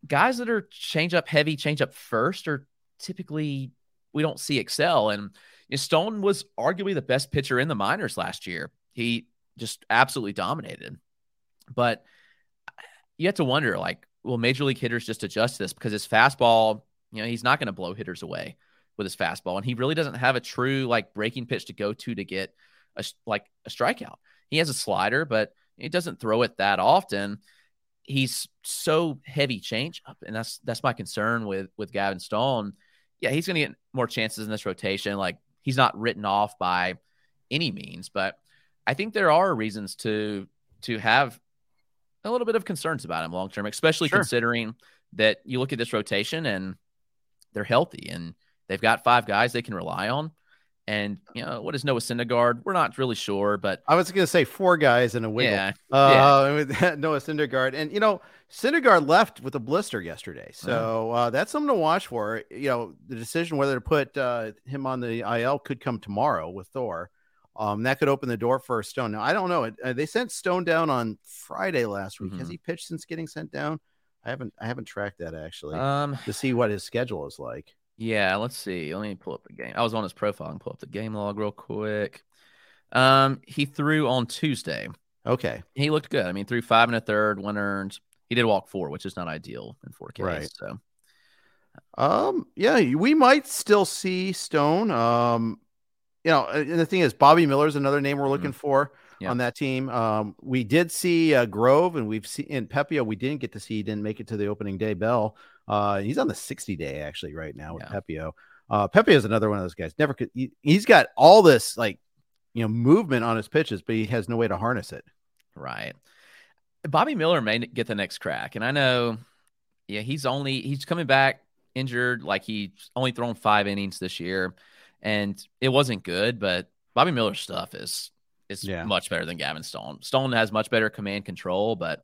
guys that are changeup heavy, changeup first, are typically we don't see excel. And Stone was arguably the best pitcher in the minors last year. He just absolutely dominated. But you have to wonder, like, will major league hitters just adjust this because his fastball, you know, he's not going to blow hitters away with his fastball, and he really doesn't have a true like breaking pitch to go to to get a like a strikeout. He has a slider, but he doesn't throw it that often. He's so heavy change up, and that's that's my concern with with Gavin Stone. Yeah, he's going to get more chances in this rotation. Like he's not written off by any means, but I think there are reasons to to have a little bit of concerns about him long term, especially Sure. considering that you look at this rotation and they're healthy and they've got five guys they can rely on. And you know what is Noah Syndergaard? We're not really sure, but I was going to say four guys in a wiggle. yeah, Uh, with Noah Syndergaard, and you know Syndergaard left with a blister yesterday, so uh, that's something to watch for. You know, the decision whether to put uh, him on the IL could come tomorrow with Thor. Um, that could open the door for Stone. Now I don't know. Uh, they sent Stone down on Friday last week. Has Mhm. he pitched since getting sent down? I haven't I haven't tracked that actually Um, to see what his schedule is like. Yeah, let's see. Let me pull up the game. I was on his profile and pull up the game log real quick. Um, he threw on Tuesday. Okay. He looked good. I mean, threw five and a third, one earned. He did walk four, which is not ideal in 4K. Right. So Um, yeah, we might still see Stone. Um, you know, and the thing is, Bobby Miller is another name we're looking for Yeah. on that team. Um, we did see uh, Grove, and we've seen in Pepiot. We didn't get to see. He didn't make it to the opening day bell. Uh, he's on the sixty day actually right now with Yeah. Pepiot. Uh, Pepiot is another one of those guys. Never could. He, he's got all this like, you know, movement on his pitches, but he has no way to harness it. Right. Bobby Miller may get the next crack. And I know, yeah, he's only he's coming back injured, like he's only thrown five innings this year. And it wasn't good, but Bobby Miller's stuff is is Yeah. much better than Gavin Stone. Stone has much better command control, but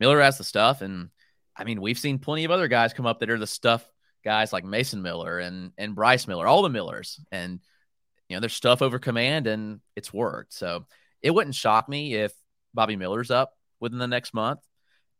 Miller has the stuff. And I mean, we've seen plenty of other guys come up that are the stuff guys like Mason Miller and and Bryce Miller, all the Millers. And you know, there's stuff over command and it's worked. So it wouldn't shock me if Bobby Miller's up within the next month.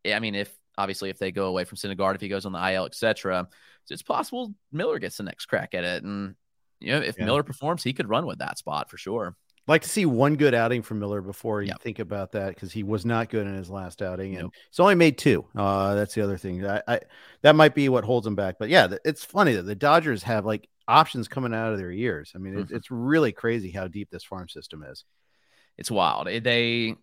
I mean, if obviously if they go away from Syndergaard, if he goes on the IL, etc., it's possible Miller gets the next crack at it. And you know, if Yeah. Miller performs, he could run with that spot for sure. Like to see one good outing from Miller before you Yep. think about that because he was not good in his last outing and Nope. he's only made two. Uh, that's the other thing. I, I that might be what holds him back. But yeah, it's funny that the Dodgers have like options coming out of their ears. I mean, it, Mhm. it's really crazy how deep this farm system is. It's wild. They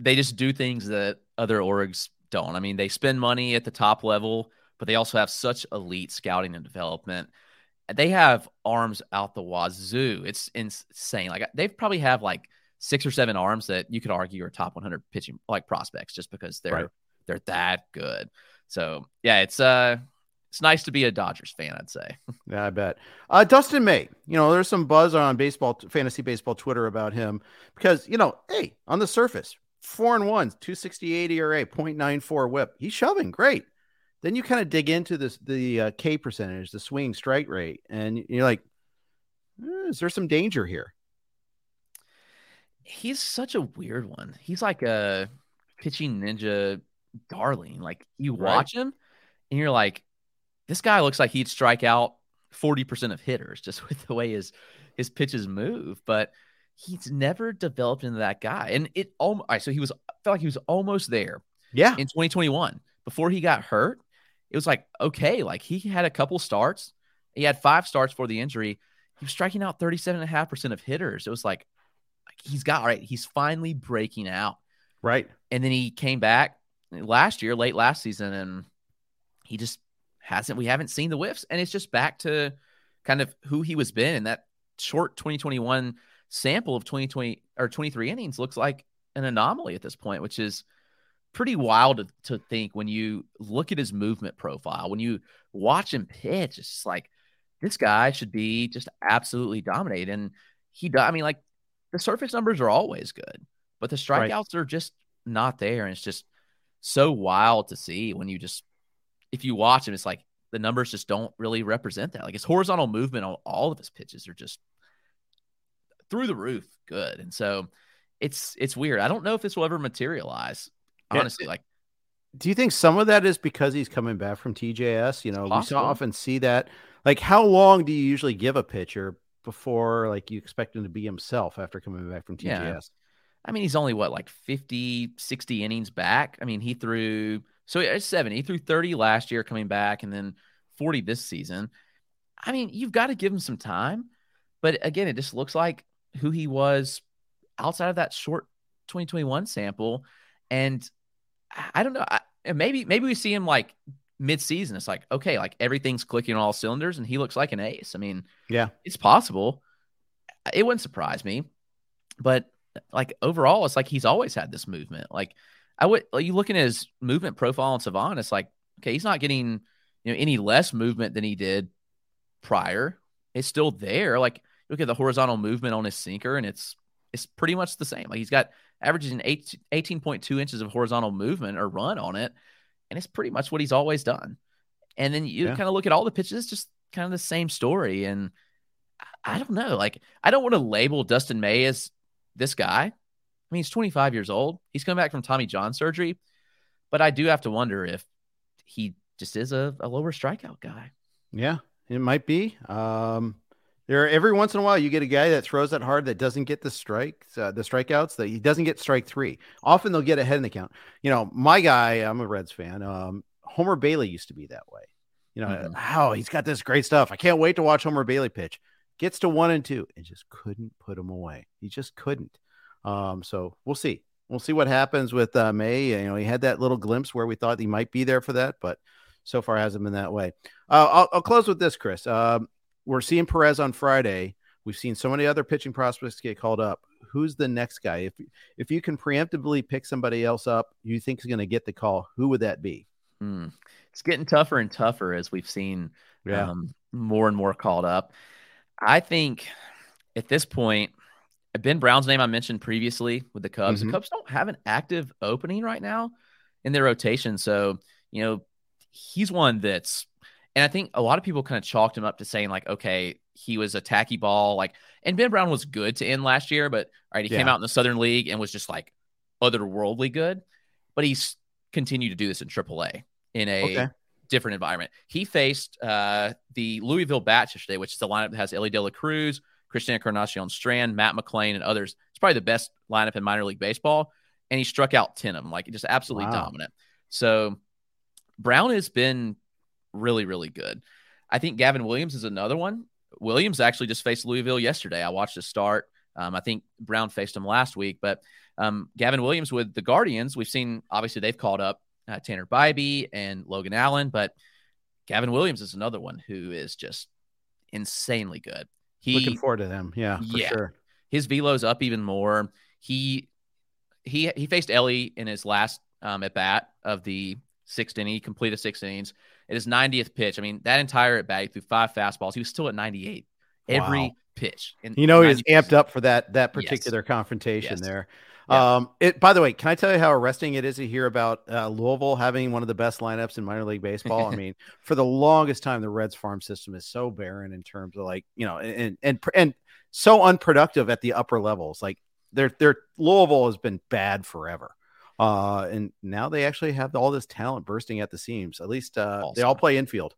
they just do things that other orgs don't. I mean, they spend money at the top level, but they also have such elite scouting and development. They have arms out the wazoo. It's insane. Like they probably have like six or seven arms that you could argue are top 100 pitching like prospects just because they're Right. they're that good. So yeah, it's uh it's nice to be a Dodgers fan. I'd say. Yeah, I bet. Uh, Dustin May, you know, there's some buzz on baseball, fantasy baseball Twitter about him because, you know, hey, on the surface, four and one, 268 ERA, 0.94 whip. He's shoving great. Then you kind of dig into this, the uh, K percentage, the swing strike rate, and you're like, eh, is there some danger here? he's such a weird one. He's like a pitching ninja darling. Like you Right. watch him and you're like, this guy looks like he'd strike out 40% of hitters just with the way his his pitches move. But he's never developed into that guy. And it almost so he was felt like he was almost there Yeah. in 2021 before he got hurt. It was like, okay, like he had a couple starts. He had five starts for the injury. He was striking out 37.5% of hitters. It was like, he's got, all right, he's finally breaking out. Right. And then he came back last year, late last season, and he just hasn't, we haven't seen the whiffs. And it's just back to kind of who he was been. And that short 2021 sample of 2020 or 23 innings looks like an anomaly at this point, which is pretty wild to, to think when you look at his movement profile, when you watch him pitch, it's just like this guy should be just absolutely dominate. And he does, I mean, like the surface numbers are always good, but the Right. strikeouts are just not there. And it's just so wild to see when you just, if you watch him, it's like the numbers just don't really represent that. Like his horizontal movement on all of his pitches are just through the roof good. And so it's it's weird. I don't know if this will ever materialize. Yeah, Honestly, like Do you think some of that is because he's coming back from TJS? You know, we so often see that. Like, how long do you usually give a pitcher before like you expect him to be himself after coming back from TJS? Yeah. I mean, he's only what, like 50, 60 innings back. I mean, he threw so it's seven. He threw 30 last year coming back and then 40 this season. I mean, you've got to give him some time. But again, it just looks like who he was outside of that short 2021 sample. And I- don't know. I, maybe maybe we see him like mid-season. It's like, okay, like everything's clicking on all cylinders and he looks like an ace. I mean, Yeah. it's possible. It wouldn't surprise me. But like overall, it's like he's always had this movement. Like I would like, you looking at his movement profile on Savant, it's like, okay, he's not getting you know any less movement than he did prior. It's still there. Like look at the horizontal movement on his sinker, and it's it's pretty much the same. Like he's got averaging eight, 18.2 inches of horizontal movement or run on it, and it's pretty much what he's always done. And then you Yeah. kind of look at all the pitches, just kind of the same story. And I- I don't know. Like, I don't want to label Dustin May as this guy. I mean, he's 25 years old. He's coming back from Tommy John surgery, but I do have to wonder if he just is a, a lower strikeout guy. Yeah, it might be. Um, there every once in a while you get a guy that throws that hard that doesn't get the strikes, uh, the strikeouts that he doesn't get strike three. Often they'll get ahead in the count. You know, my guy, I'm a Reds fan. Um, Homer Bailey used to be that way. You know, mm-hmm. how oh, he's got this great stuff. I can't wait to watch Homer Bailey pitch. Gets to one and two and just couldn't put him away. He just couldn't. Um, so we'll see. We'll see what happens with uh, May. You know, he had that little glimpse where we thought he might be there for that, but so far hasn't been that way. Uh, I'll, I'll, close with this, Chris. Um, we're seeing Perez on Friday. We've seen so many other pitching prospects get called up. Who's the next guy? If if you can preemptively pick somebody else up, you think is going to get the call. Who would that be? Mm. It's getting tougher and tougher as we've seen yeah. um, more and more called up. I think at this point, Ben Brown's name I mentioned previously with the Cubs. Mm-hmm. The Cubs don't have an active opening right now in their rotation. So, you know, he's one that's, and I think a lot of people kind of chalked him up to saying, like, okay, he was a tacky ball. Like, and Ben Brown was good to end last year, but all right, he yeah. came out in the Southern League and was just like otherworldly good. But he's continued to do this in AAA in a okay. different environment. He faced uh, the Louisville Bats yesterday, which is the lineup that has Elly De La Cruz, Christian Encarnacion Strand, Matt McLain, and others. It's probably the best lineup in minor league baseball. And he struck out 10 of them, like just absolutely wow. dominant. So Brown has been really, really good. I think Gavin Williams is another one. Williams actually just faced Louisville yesterday. I watched the start. Um, I think Brown faced him last week, but um, Gavin Williams with the Guardians, we've seen obviously they've called up uh, Tanner Bibee and Logan Allen, but Gavin Williams is another one who is just insanely good. He looking forward to them. Yeah, yeah. Sure. His velo's up even more. He he he faced Elly in his last um, at bat of the sixth inning. He completed six innings. At his 90th pitch, I mean, that entire at bat, he threw five fastballs. He was still at 98 every wow. pitch. you know, he's amped up for that that particular yes. confrontation yes. there. Yeah. Um, it. By the way, can I tell you how arresting it is to hear about uh, Louisville having one of the best lineups in minor league baseball? I mean, for the longest time, the Reds farm system is so barren in terms of like you know, and and and so unproductive at the upper levels. Like their their Louisville has been bad forever. Uh, and now they actually have all this talent bursting at the seams. At least uh, awesome. they all play infield.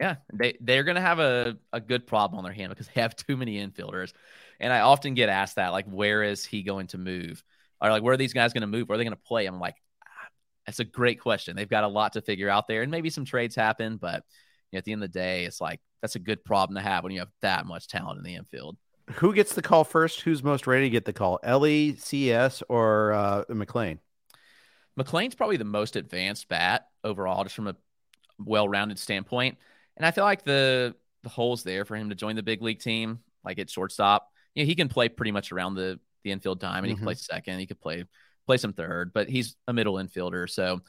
Yeah, they they're gonna have a, a good problem on their hand because they have too many infielders. And I often get asked that, like, where is he going to move? Or like, where are these guys going to move? Where are they going to play? I'm like, ah, that's a great question. They've got a lot to figure out there, and maybe some trades happen, but you know, at the end of the day, it's like that's a good problem to have when you have that much talent in the infield. Who gets the call first? Who's most ready to get the call? Elly, CS, or uh, McLain? McLain's probably the most advanced bat overall, just from a well-rounded standpoint. And I feel like the the holes there for him to join the big league team, like at shortstop, you know, he can play pretty much around the the infield and he mm-hmm. can play second. He could play play some third, but he's a middle infielder, so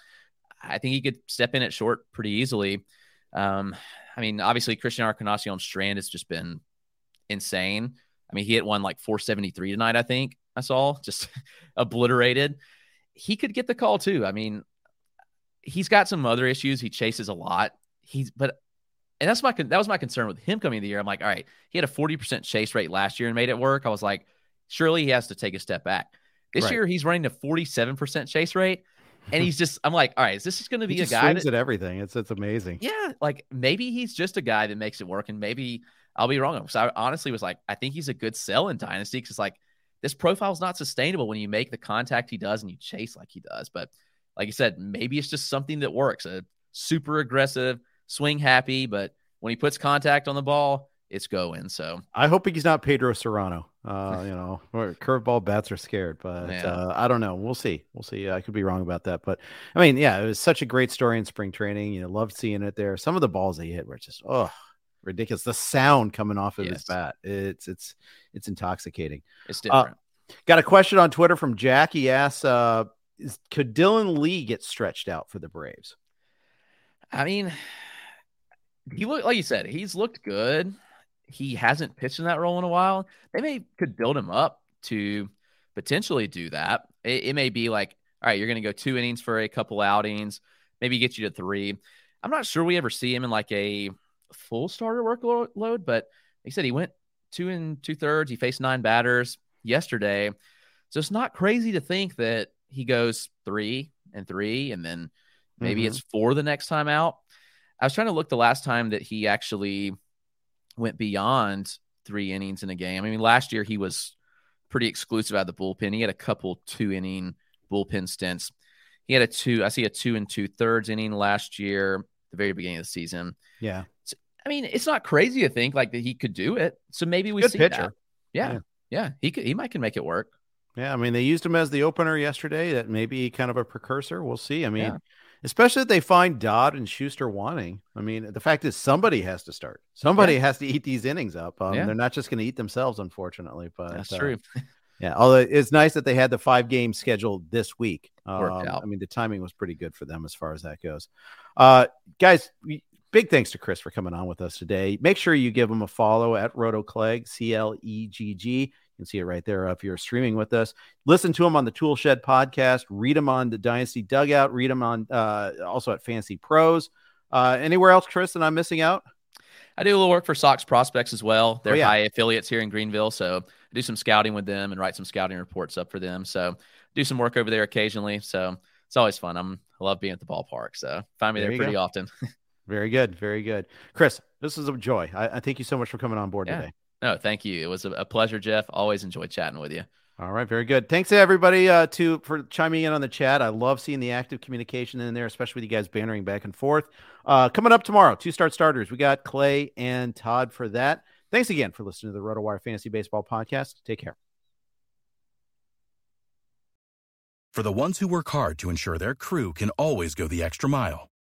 I think he could step in at short pretty easily. Um, I mean, obviously Christian Encarnacion Strand has just been insane. I mean, he hit one like 473 tonight. I think I saw just obliterated. He could get the call too. I mean, he's got some other issues. He chases a lot. He's but and that's my that was my concern with him coming the year. I'm like, all right, he had a 40% chase rate last year and made it work. I was like, surely he has to take a step back. This right. year he's running a 47% chase rate. And he's just, I'm like, all right, is this just going to be a guy that, at everything? It's it's amazing. Yeah, like maybe he's just a guy that makes it work, and maybe I'll be wrong. So I honestly was like, I think he's a good sell in Dynasty because like this profile is not sustainable when you make the contact he does and you chase like he does. But like you said, maybe it's just something that works. A super aggressive, swing happy, but when he puts contact on the ball, it's going. So I hope he's not Pedro Cerrano. Uh, you know, curveball bats are scared, but yeah. uh, I don't know. We'll see. We'll see. I could be wrong about that, but I mean, yeah, it was such a great story in spring training. You know, loved seeing it there. Some of the balls that he hit were just oh ridiculous. The sound coming off of yes. his bat, it's it's it's intoxicating. It's uh, different. Uh, got a question on Twitter from Jack. He asks, uh, is, "Could Dylan Lee get stretched out for the Braves?" I mean, he looked like you said he's looked good he hasn't pitched in that role in a while, they may could build him up to potentially do that. It, it may be like, all right, you're going to go two innings for a couple outings, maybe get you to three. I'm not sure we ever see him in like a full starter workload, but he said he went two and two thirds. He faced nine batters yesterday. So it's not crazy to think that he goes three and three and then Maybe Mhm. it's four the next time out. I was trying to look the last time that he actually went beyond three innings in a game. I mean, last year he was pretty exclusive out of the bullpen. He had a couple two inning bullpen stints. He had a two, I see a two and two thirds inning last year, the very beginning of the season. Yeah. I mean, it's not crazy to think like that he could do it. So maybe we Good see pitcher. that. Yeah, Yeah. yeah, He could. He might can make it work. Yeah, I mean they used him as the opener yesterday. That may be kind of a precursor. We'll see. I mean, Yeah. especially if they find Dodd and Shuster wanting. I mean, the fact is somebody has to start. Somebody has to eat these innings up. Um, Yeah. They're not just going to eat themselves, unfortunately. But That's uh, true. Yeah, although it's nice that they had the five game scheduled this week. Worked Um, out. I mean, the timing was pretty good for them as far as that goes. Uh, guys, we, big thanks to Chris for coming on with us today. Make sure you give him a follow at Roto Clegg, C L E G G. You can see it right there if you're streaming with us. Listen to him on the Tool Shed podcast. Read him on the Dynasty Dugout. Read him on uh, also at FantasyPros. Uh, anywhere else, Chris, that I'm missing out? I do a little work for Sox Prospects as well. They're Oh, yeah. high affiliates here in Greenville, so I do some scouting with them and write some scouting reports up for them. So do some work over there occasionally. So it's always fun. I'm I love being at the ballpark. So find me There there, pretty go. often. Very good. Very good. Chris, this is a joy. I, I thank you so much for coming on board Yeah. today. no, thank you. It was a, a pleasure, Jeff. Always enjoyed chatting with you. All right, very good. Thanks to everybody uh, to for chiming in on the chat. I love seeing the active communication in there, especially with you guys bantering back and forth. Uh, coming up tomorrow, two start starters. We got Clay and Todd for that. Thanks again for listening to the RotoWire Fantasy Baseball Podcast. Take care. For the ones who work hard to ensure their crew can always go the extra mile,